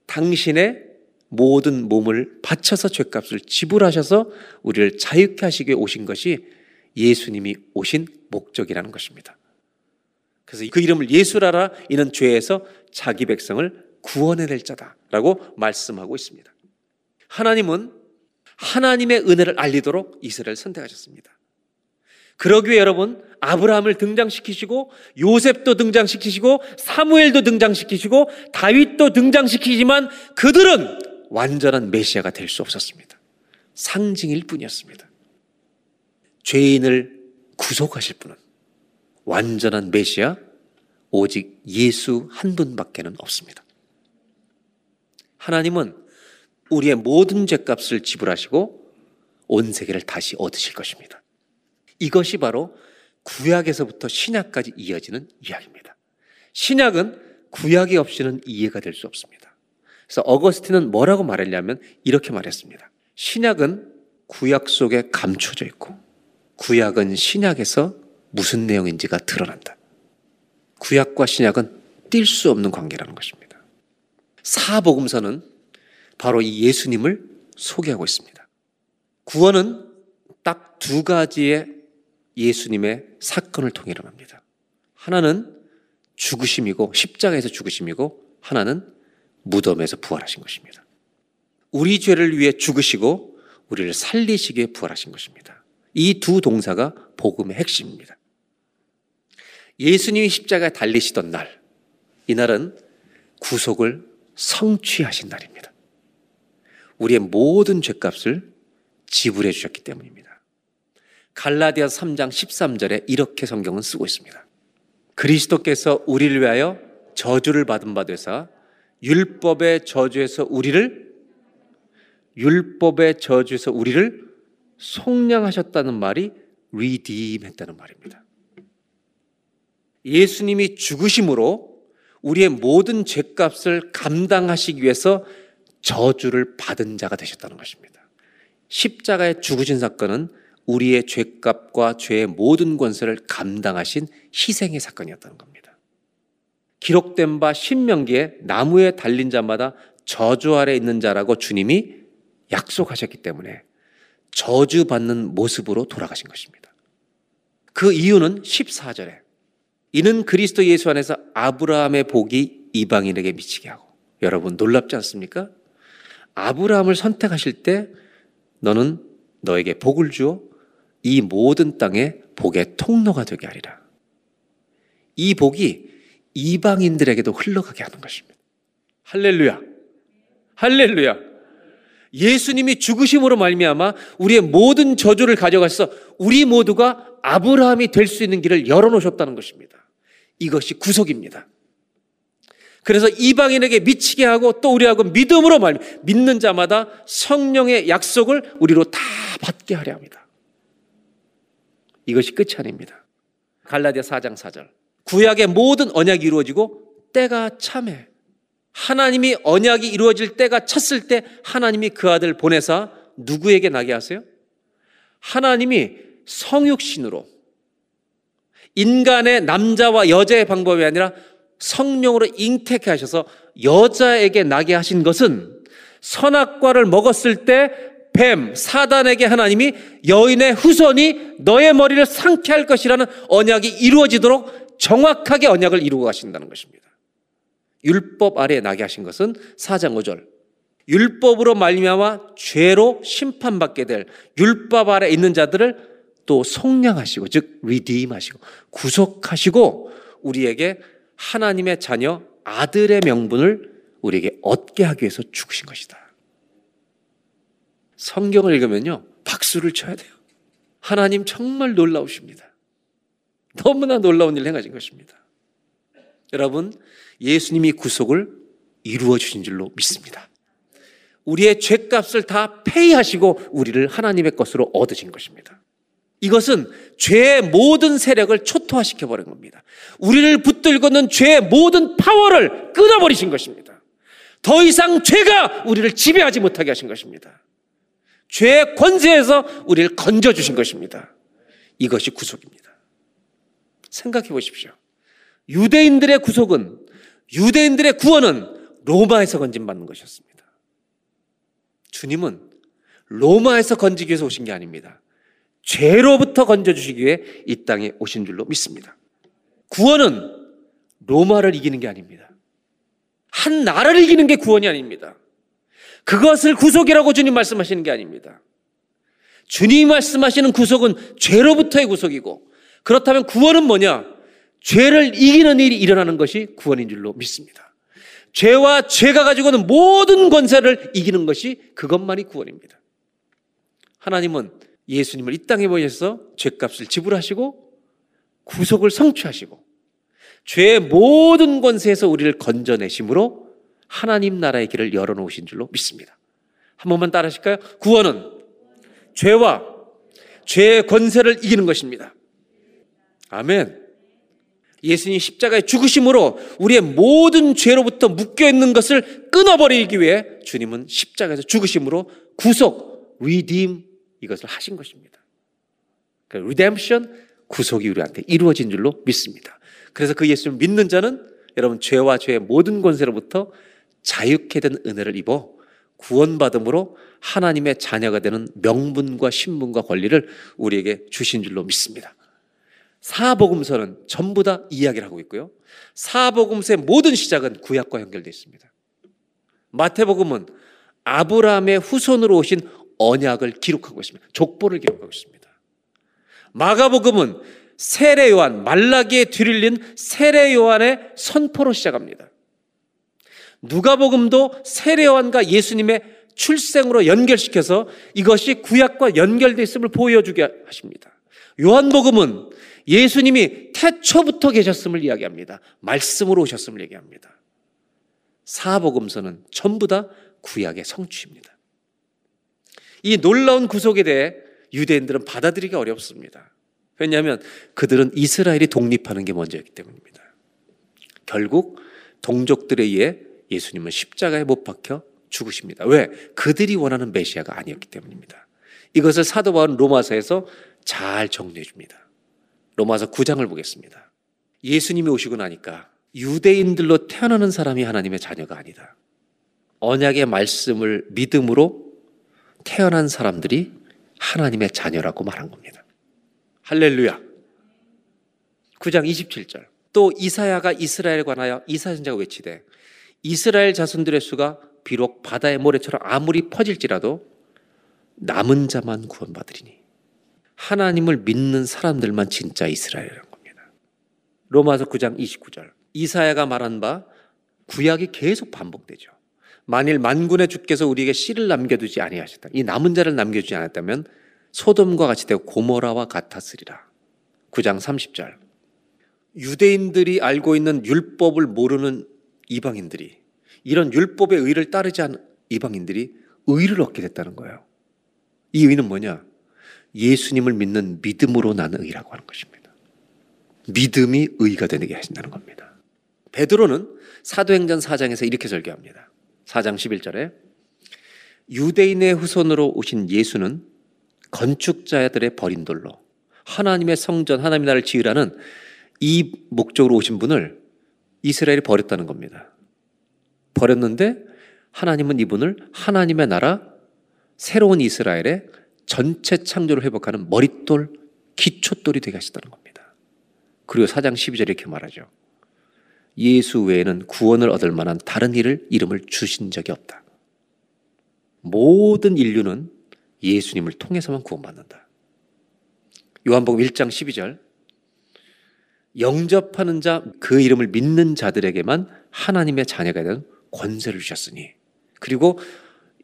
당신의 모든 몸을 바쳐서 죄값을 지불하셔서 우리를 자유케 하시기 오신 것이 예수님이 오신 목적이라는 것입니다. 그래서 그 이름을 예수라라 이는 죄에서 자기 백성을 구원해낼 자다라고 말씀하고 있습니다. 하나님은 하나님의 은혜를 알리도록 이스라엘을 선택하셨습니다. 그러기 위해 여러분 아브라함을 등장시키시고 요셉도 등장시키시고 사무엘도 등장시키시고 다윗도 등장시키지만 그들은 완전한 메시아가 될 수 없었습니다. 상징일 뿐이었습니다. 죄인을 구속하실 분은 완전한 메시아 오직 예수 한 분밖에는 없습니다. 하나님은 우리의 모든 죄값을 지불하시고 온 세계를 다시 얻으실 것입니다. 이것이 바로 구약에서부터 신약까지 이어지는 이야기입니다. 신약은 구약이 없이는 이해가 될 수 없습니다. 그래서 어거스틴은 뭐라고 말했냐면 이렇게 말했습니다. 신약은 구약 속에 감춰져 있고 구약은 신약에서 무슨 내용인지가 드러난다. 구약과 신약은 뛸수 없는 관계라는 것입니다. 사복음서는 바로 이 예수님을 소개하고 있습니다. 구원은 딱 두 가지의 예수님의 사건을 통해 일어납니다. 하나는 죽으심이고 십자가에서 죽으심이고 하나는 무덤에서 부활하신 것입니다. 우리 죄를 위해 죽으시고 우리를 살리시기 위해 부활하신 것입니다. 이 두 동사가 복음의 핵심입니다. 예수님이 십자가에 달리시던 날, 이날은 구속을 성취하신 날입니다. 우리의 모든 죄값을 지불해 주셨기 때문입니다. 갈라디아 3장 13절에 이렇게 성경은 쓰고 있습니다. 그리스도께서 우리를 위하여 저주를 받은 바 되사 율법의 저주에서 우리를 율법의 저주에서 우리를 속량하셨다는 말이 redeem 했다는 말입니다. 예수님이 죽으심으로 우리의 모든 죄값을 감당하시기 위해서 저주를 받은 자가 되셨다는 것입니다. 십자가에 죽으신 사건은 우리의 죄값과 죄의 모든 권세를 감당하신 희생의 사건이었다는 겁니다. 기록된 바 신명기에 나무에 달린 자마다 저주 아래 있는 자라고 주님이 약속하셨기 때문에 저주받는 모습으로 돌아가신 것입니다. 그 이유는 14절에 이는 그리스도 예수 안에서 아브라함의 복이 이방인에게 미치게 하고 여러분 놀랍지 않습니까? 아브라함을 선택하실 때 너는 너에게 복을 주어 이 모든 땅에 복의 통로가 되게 하리라. 이 복이 이방인들에게도 흘러가게 하는 것입니다. 할렐루야. 할렐루야. 예수님이 죽으심으로 말미암아 우리의 모든 저주를 가져가서 우리 모두가 아브라함이 될 수 있는 길을 열어 놓으셨다는 것입니다. 이것이 구속입니다. 그래서 이방인에게 미치게 하고 또 우리하고 믿음으로 말 믿는 자마다 성령의 약속을 우리로 다 받게 하려 합니다. 이것이 끝이 아닙니다. 갈라디아 4장 4절. 구약의 모든 언약이 이루어지고 때가 참해. 하나님이 언약이 이루어질 때가 찼을 때 하나님이 그 아들 보내사 누구에게 나게 하세요? 하나님이 성육신으로 인간의 남자와 여자의 방법이 아니라 성령으로 잉태케 하셔서 여자에게 나게 하신 것은 선악과를 먹었을 때 뱀, 사단에게 하나님이 여인의 후손이 너의 머리를 상쾌할 것이라는 언약이 이루어지도록 정확하게 언약을 이루고 가신다는 것입니다. 율법 아래에 나게 하신 것은 4장 5절. 율법으로 말미암아 죄로 심판받게 될 율법 아래 있는 자들을 또 속량하시고 즉 리디임하시고 구속하시고 우리에게 하나님의 자녀 아들의 명분을 우리에게 얻게 하기 위해서 죽으신 것이다. 성경을 읽으면요. 박수를 쳐야 돼요. 하나님 정말 놀라우십니다. 너무나 놀라운 일을 행하신 것입니다. 여러분, 예수님이 구속을 이루어 주신 줄로 믿습니다. 우리의 죄값을 다 페이하시고 우리를 하나님의 것으로 얻으신 것입니다. 이것은 죄의 모든 세력을 초토화시켜 버린 겁니다. 우리를 붙들고 있는 죄의 모든 파워를 끊어버리신 것입니다. 더 이상 죄가 우리를 지배하지 못하게 하신 것입니다. 죄의 권세에서 우리를 건져 주신 것입니다. 이것이 구속입니다. 생각해 보십시오. 유대인들의 구속은, 유대인들의 구원은 로마에서 건진받는 것이었습니다. 주님은 로마에서 건지기 위해서 오신 게 아닙니다. 죄로부터 건져주시기 위해 이 땅에 오신 줄로 믿습니다. 구원은 로마를 이기는 게 아닙니다. 한 나라를 이기는 게 구원이 아닙니다. 그것을 구속이라고 주님 말씀하시는 게 아닙니다. 주님이 말씀하시는 구속은 죄로부터의 구속이고 그렇다면 구원은 뭐냐? 죄를 이기는 일이 일어나는 것이 구원인 줄로 믿습니다. 죄와 죄가 가지고는 모든 권세를 이기는 것이 그것만이 구원입니다. 하나님은 예수님을 이 땅에 보내셔서 죄값을 지불하시고 구속을 성취하시고 죄의 모든 권세에서 우리를 건져내심으로 하나님 나라의 길을 열어놓으신 줄로 믿습니다. 한 번만 따라 하실까요? 구원은 죄와 죄의 권세를 이기는 것입니다. 아멘. 예수님 십자가의 죽으심으로 우리의 모든 죄로부터 묶여 있는 것을 끊어버리기 위해 주님은 십자가에서 죽으심으로 구속, redeem 이것을 하신 것입니다. 그러니까 redemption, 구속이 우리한테 이루어진 줄로 믿습니다. 그래서 그 예수를 믿는 자는 여러분 죄와 죄의 모든 권세로부터 자유케 된 은혜를 입어 구원받음으로 하나님의 자녀가 되는 명분과 신분과 권리를 우리에게 주신 줄로 믿습니다. 사복음서는 전부 다 이야기를 하고 있고요. 사복음서의 모든 시작은 구약과 연결되어 있습니다. 마태복음은 아브라함의 후손으로 오신 언약을 기록하고 있습니다. 족보를 기록하고 있습니다. 마가복음은 세례 요한, 말라기에 뒤를 린 세례 요한의 선포로 시작합니다. 누가복음도 세례 요한과 예수님의 출생으로 연결시켜서 이것이 구약과 연결되어 있음을 보여주게 하십니다. 요한복음은 예수님이 태초부터 계셨음을 이야기합니다. 말씀으로 오셨음을 얘기합니다. 사복음서는 전부 다 구약의 성취입니다. 이 놀라운 구속에 대해 유대인들은 받아들이기 어렵습니다. 왜냐하면 그들은 이스라엘이 독립하는 게 먼저였기 때문입니다. 결국 동족들에 의해 예수님은 십자가에 못 박혀 죽으십니다. 왜? 그들이 원하는 메시아가 아니었기 때문입니다. 이것을 사도 바울은 로마서에서 잘 정리해 줍니다. 로마서 9장을 보겠습니다. 예수님이 오시고 나니까 유대인들로 태어나는 사람이 하나님의 자녀가 아니다. 언약의 말씀을 믿음으로 태어난 사람들이 하나님의 자녀라고 말한 겁니다. 할렐루야. 9장 27절. 또 이사야가 이스라엘에 관하여 이사 선자가 외치되 이스라엘 자손들의 수가 비록 바다의 모래처럼 아무리 퍼질지라도 남은 자만 구원받으리니 하나님을 믿는 사람들만 진짜 이스라엘이라는 겁니다. 로마서 9장 29절. 이사야가 말한 바 구약이 계속 반복되죠. 만일 만군의 주께서 우리에게 씨를 남겨두지 아니하셨다. 이 남은 자를 남겨주지 않았다면 소돔과 같이 되고 고모라와 같았으리라. 9장 30절. 유대인들이 알고 있는 율법을 모르는 이방인들이 이런 율법의 의를 따르지 않은 이방인들이 의를 얻게 됐다는 거예요. 이 의는 뭐냐? 예수님을 믿는 믿음으로 나는 의라고 하는 것입니다. 믿음이 의가 되게 하신다는 겁니다. 베드로는 사도행전 4장에서 이렇게 설교합니다. 4장 11절에 유대인의 후손으로 오신 예수는 건축자들의 버린 돌로 하나님의 성전 하나님의 나라를 지으라는 이 목적으로 오신 분을 이스라엘이 버렸다는 겁니다. 버렸는데 하나님은 이분을 하나님의 나라 새로운 이스라엘의 전체 창조를 회복하는 머릿돌, 기초돌이 되게 하셨다는 겁니다. 그리고 4장 12절에 이렇게 말하죠. 예수 외에는 구원을 얻을 만한 다른 일을 이름을 주신 적이 없다. 모든 인류는 예수님을 통해서만 구원받는다. 요한복음 1장 12절 영접하는 자 그 이름을 믿는 자들에게만 하나님의 자녀가 되는 권세를 주셨으니 그리고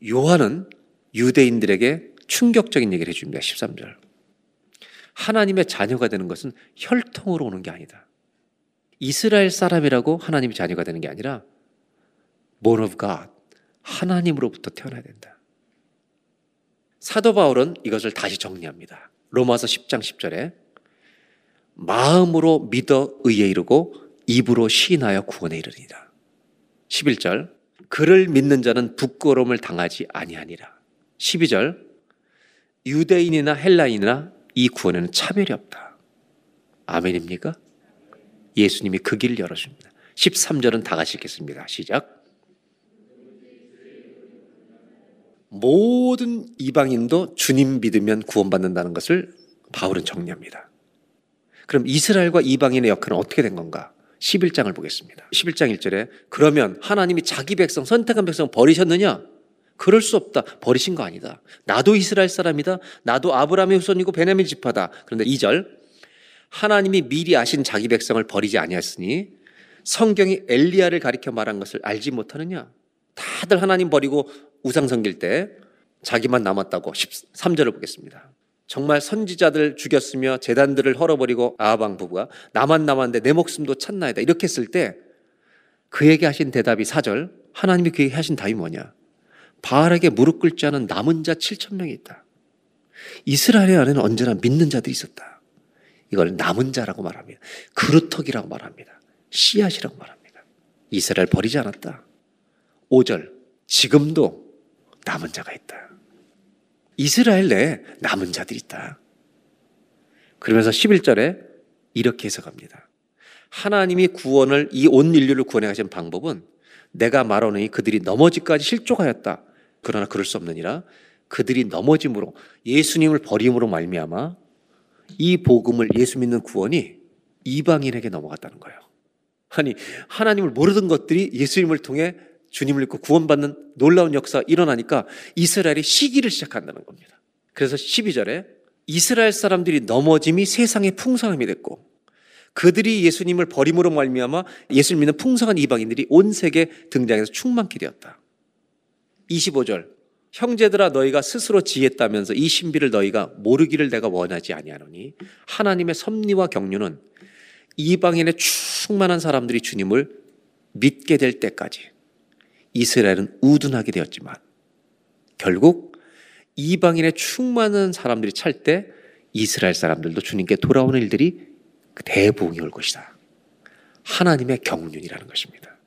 요한은 유대인들에게 충격적인 얘기를 해줍니다. 13절. 하나님의 자녀가 되는 것은 혈통으로 오는 게 아니다. 이스라엘 사람이라고 하나님의 자녀가 되는 게 아니라 born of God, 하나님으로부터 태어나야 된다. 사도 바울은 이것을 다시 정리합니다. 로마서 10장 10절에 마음으로 믿어 의에 이르고 입으로 시인하여 구원에 이르리라. 11절 그를 믿는 자는 부끄러움을 당하지 아니하니라. 12절 유대인이나 헬라인이나 이 구원에는 차별이 없다. 아멘입니까? 예수님이 그 길을 열어줍니다. 13절은 다 같이 읽겠습니다. 시작. 모든 이방인도 주님 믿으면 구원받는다는 것을 바울은 정리합니다. 그럼 이스라엘과 이방인의 역할은 어떻게 된 건가? 11장을 보겠습니다. 11장 1절에 그러면 하나님이 자기 백성 선택한 백성 버리셨느냐? 그럴 수 없다. 버리신 거 아니다. 나도 이스라엘 사람이다. 나도 아브라함의 후손이고 베냐민 지파다. 그런데 2절 하나님이 미리 아신 자기 백성을 버리지 아니하였으니 성경이 엘리야를 가리켜 말한 것을 알지 못하느냐? 다들 하나님 버리고 우상 섬길 때 자기만 남았다고 13절을 보겠습니다. 정말 선지자들 죽였으며 재단들을 헐어버리고 아방 부부가 나만 남았는데 내 목숨도 찾나이다. 이렇게 했을 때 그에게 하신 대답이 4절 하나님이 그에게 하신 답이 뭐냐? 바알에게 무릎 꿇지 않은 남은 자 7천 명이 있다. 이스라엘 안에는 언제나 믿는 자들이 있었다. 이걸 남은 자라고 말합니다. 그루터기라고 말합니다. 씨앗이라고 말합니다. 이스라엘 버리지 않았다. 5절 지금도 남은 자가 있다. 이스라엘 내에 남은 자들이 있다. 그러면서 11절에 이렇게 해석합니다. 하나님이 구원을 이 온 인류를 구원해 가신 방법은 내가 말하노니 그들이 넘어지까지 실족하였다. 그러나 그럴 수 없느니라. 그들이 넘어짐으로 예수님을 버림으로 말미암아 이 복음을 예수 믿는 구원이 이방인에게 넘어갔다는 거예요. 아니 하나님을 모르던 것들이 예수님을 통해 주님을 믿고 구원받는 놀라운 역사 일어나니까 이스라엘이 시기를 시작한다는 겁니다. 그래서 12절에 이스라엘 사람들이 넘어짐이 세상의 풍성함이 됐고 그들이 예수님을 버림으로 말미암아 예수를 믿는 풍성한 이방인들이 온 세계에 등장해서 충만케 되었다. 25절 형제들아 너희가 스스로 지했다면서 이 신비를 너희가 모르기를 내가 원하지 아니하노니 하나님의 섭리와 경륜은 이방인의 충만한 사람들이 주님을 믿게 될 때까지 이스라엘은 우둔하게 되었지만 결국 이방인의 충만한 사람들이 찰 때 이스라엘 사람들도 주님께 돌아오는 일들이 대부흥이 올 것이다. 하나님의 경륜이라는 것입니다.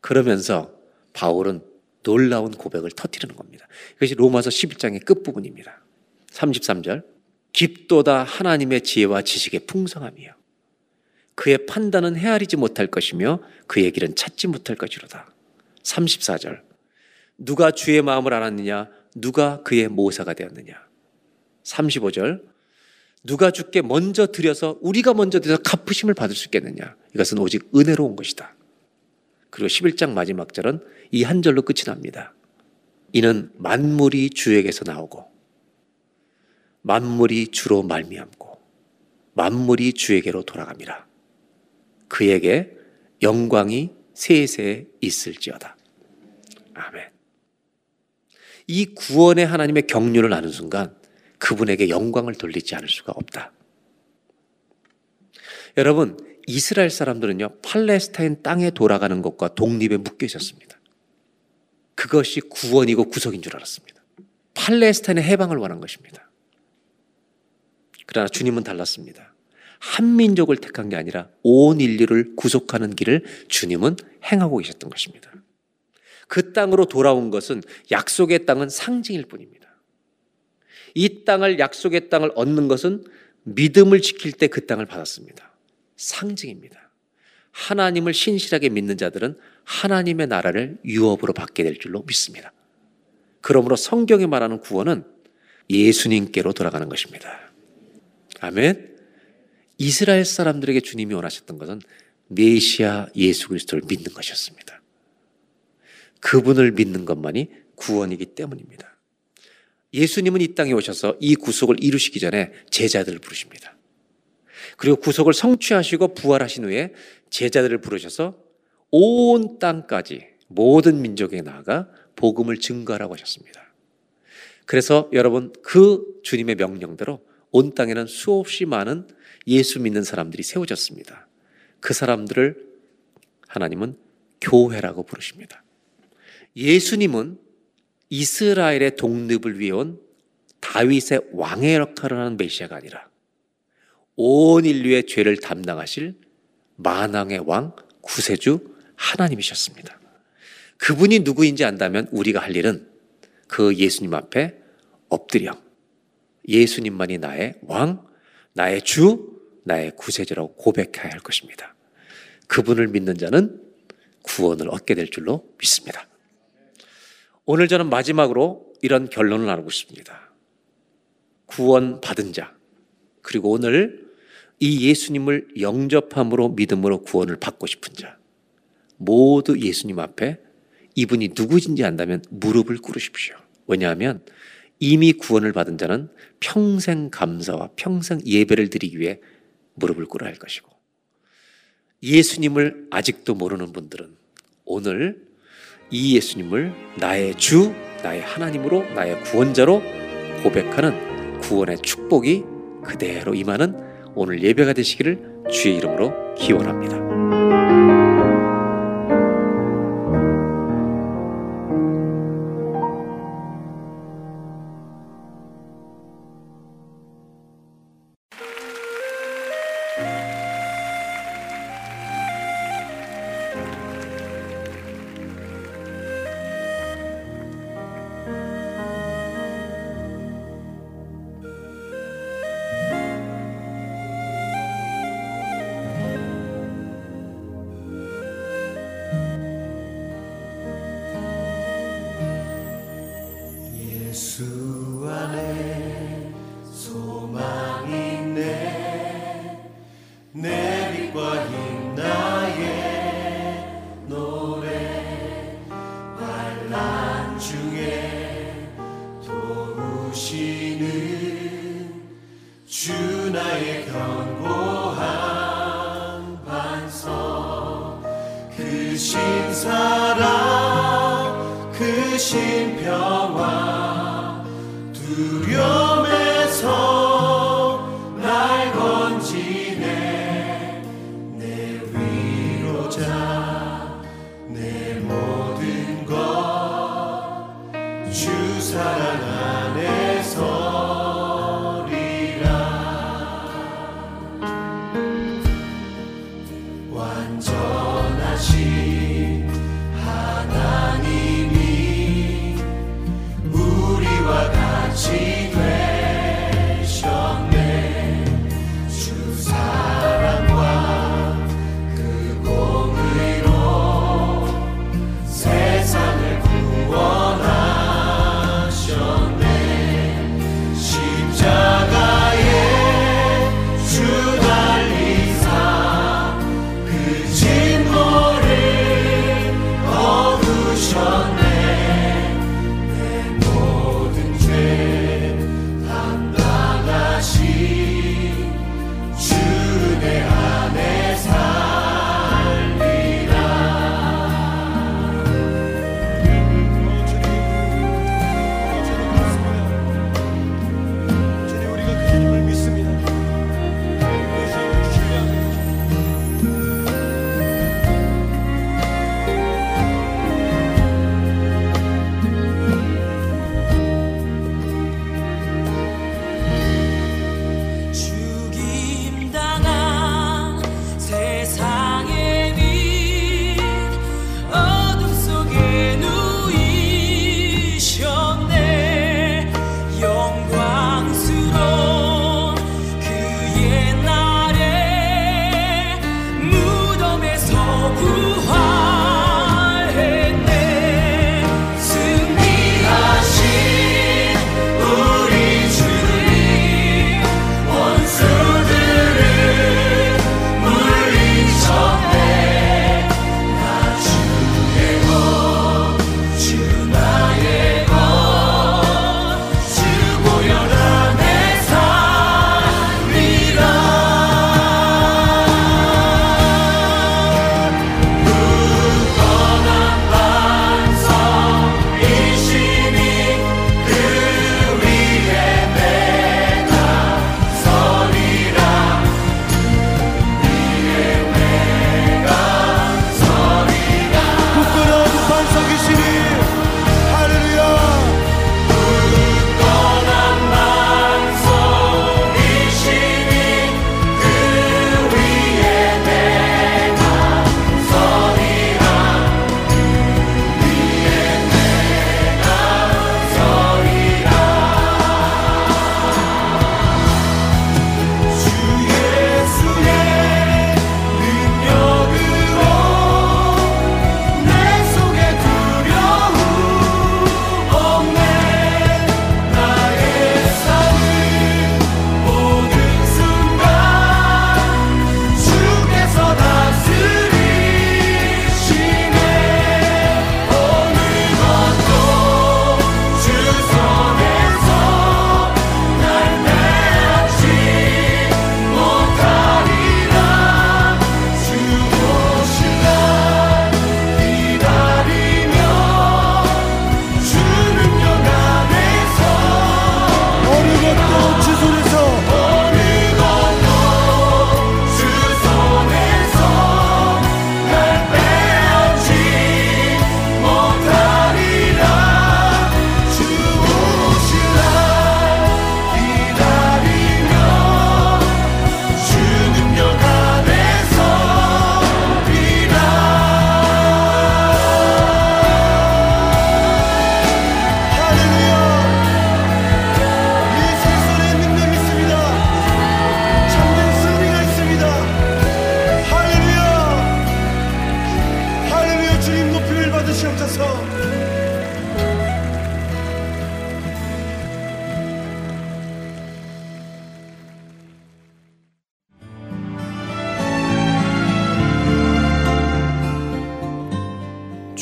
그러면서 바울은 놀라운 고백을 터뜨리는 겁니다. 이것이 로마서 11장의 끝부분입니다. 33절. 깊도다 하나님의 지혜와 지식의 풍성함이요. 그의 판단은 헤아리지 못할 것이며 그의 길은 찾지 못할 것이로다. 34절. 누가 주의 마음을 알았느냐? 누가 그의 모사가 되었느냐? 35절. 누가 주께 먼저 드려서 우리가 먼저 드려서 갚으심을 받을 수 있겠느냐? 이것은 오직 은혜로 온 것이다. 그리고 11장 마지막 절은 이 한 절로 끝이 납니다. 이는 만물이 주에게서 나오고 만물이 주로 말미암고 만물이 주에게로 돌아갑니다. 그에게 영광이 세세 있을지어다. 아멘. 이 구원의 하나님의 경륜을 아는 순간 그분에게 영광을 돌리지 않을 수가 없다. 여러분, 이스라엘 사람들은요, 팔레스타인 땅에 돌아가는 것과 독립에 묶여 있었습니다. 그것이 구원이고 구속인 줄 알았습니다. 팔레스타인의 해방을 원한 것입니다. 그러나 주님은 달랐습니다. 한 민족을 택한 게 아니라 온 인류를 구속하는 길을 주님은 행하고 계셨던 것입니다. 그 땅으로 돌아온 것은 약속의 땅은 상징일 뿐입니다. 이 땅을 약속의 땅을 얻는 것은 믿음을 지킬 때 그 땅을 받았습니다. 상징입니다. 하나님을 신실하게 믿는 자들은 하나님의 나라를 유업으로 받게 될 줄로 믿습니다. 그러므로 성경이 말하는 구원은 예수님께로 돌아가는 것입니다. 아멘. 이스라엘 사람들에게 주님이 원하셨던 것은 메시아 예수 그리스도를 믿는 것이었습니다. 그분을 믿는 것만이 구원이기 때문입니다. 예수님은 이 땅에 오셔서 이 구속을 이루시기 전에 제자들을 부르십니다. 그리고 구속을 성취하시고 부활하신 후에 제자들을 부르셔서 온 땅까지 모든 민족에 나아가 복음을 증거하라고 하셨습니다. 그래서 여러분 그 주님의 명령대로 온 땅에는 수없이 많은 예수 믿는 사람들이 세워졌습니다. 그 사람들을 하나님은 교회라고 부르십니다. 예수님은 이스라엘의 독립을 위해 온 다윗의 왕의 역할을 하는 메시아가 아니라 온 인류의 죄를 담당하실 만왕의 왕 구세주 하나님이셨습니다. 그분이 누구인지 안다면 우리가 할 일은 그 예수님 앞에 엎드려 예수님만이 나의 왕, 나의 주, 나의 구세주라고 고백해야 할 것입니다. 그분을 믿는 자는 구원을 얻게 될 줄로 믿습니다. 오늘 저는 마지막으로 이런 결론을 나누고 싶습니다. 구원 받은 자, 그리고 오늘 이 예수님을 영접함으로 믿음으로 구원을 받고 싶은 자, 모두 예수님 앞에 이분이 누구인지 안다면 무릎을 꿇으십시오. 왜냐하면 이미 구원을 받은 자는 평생 감사와 평생 예배를 드리기 위해 무릎을 꿇어야 할 것이고 예수님을 아직도 모르는 분들은 오늘 이 예수님을 나의 주, 나의 하나님으로, 나의 구원자로 고백하는 구원의 축복이 그대로 임하는 오늘 예배가 되시기를 주의 이름으로 기원합니다.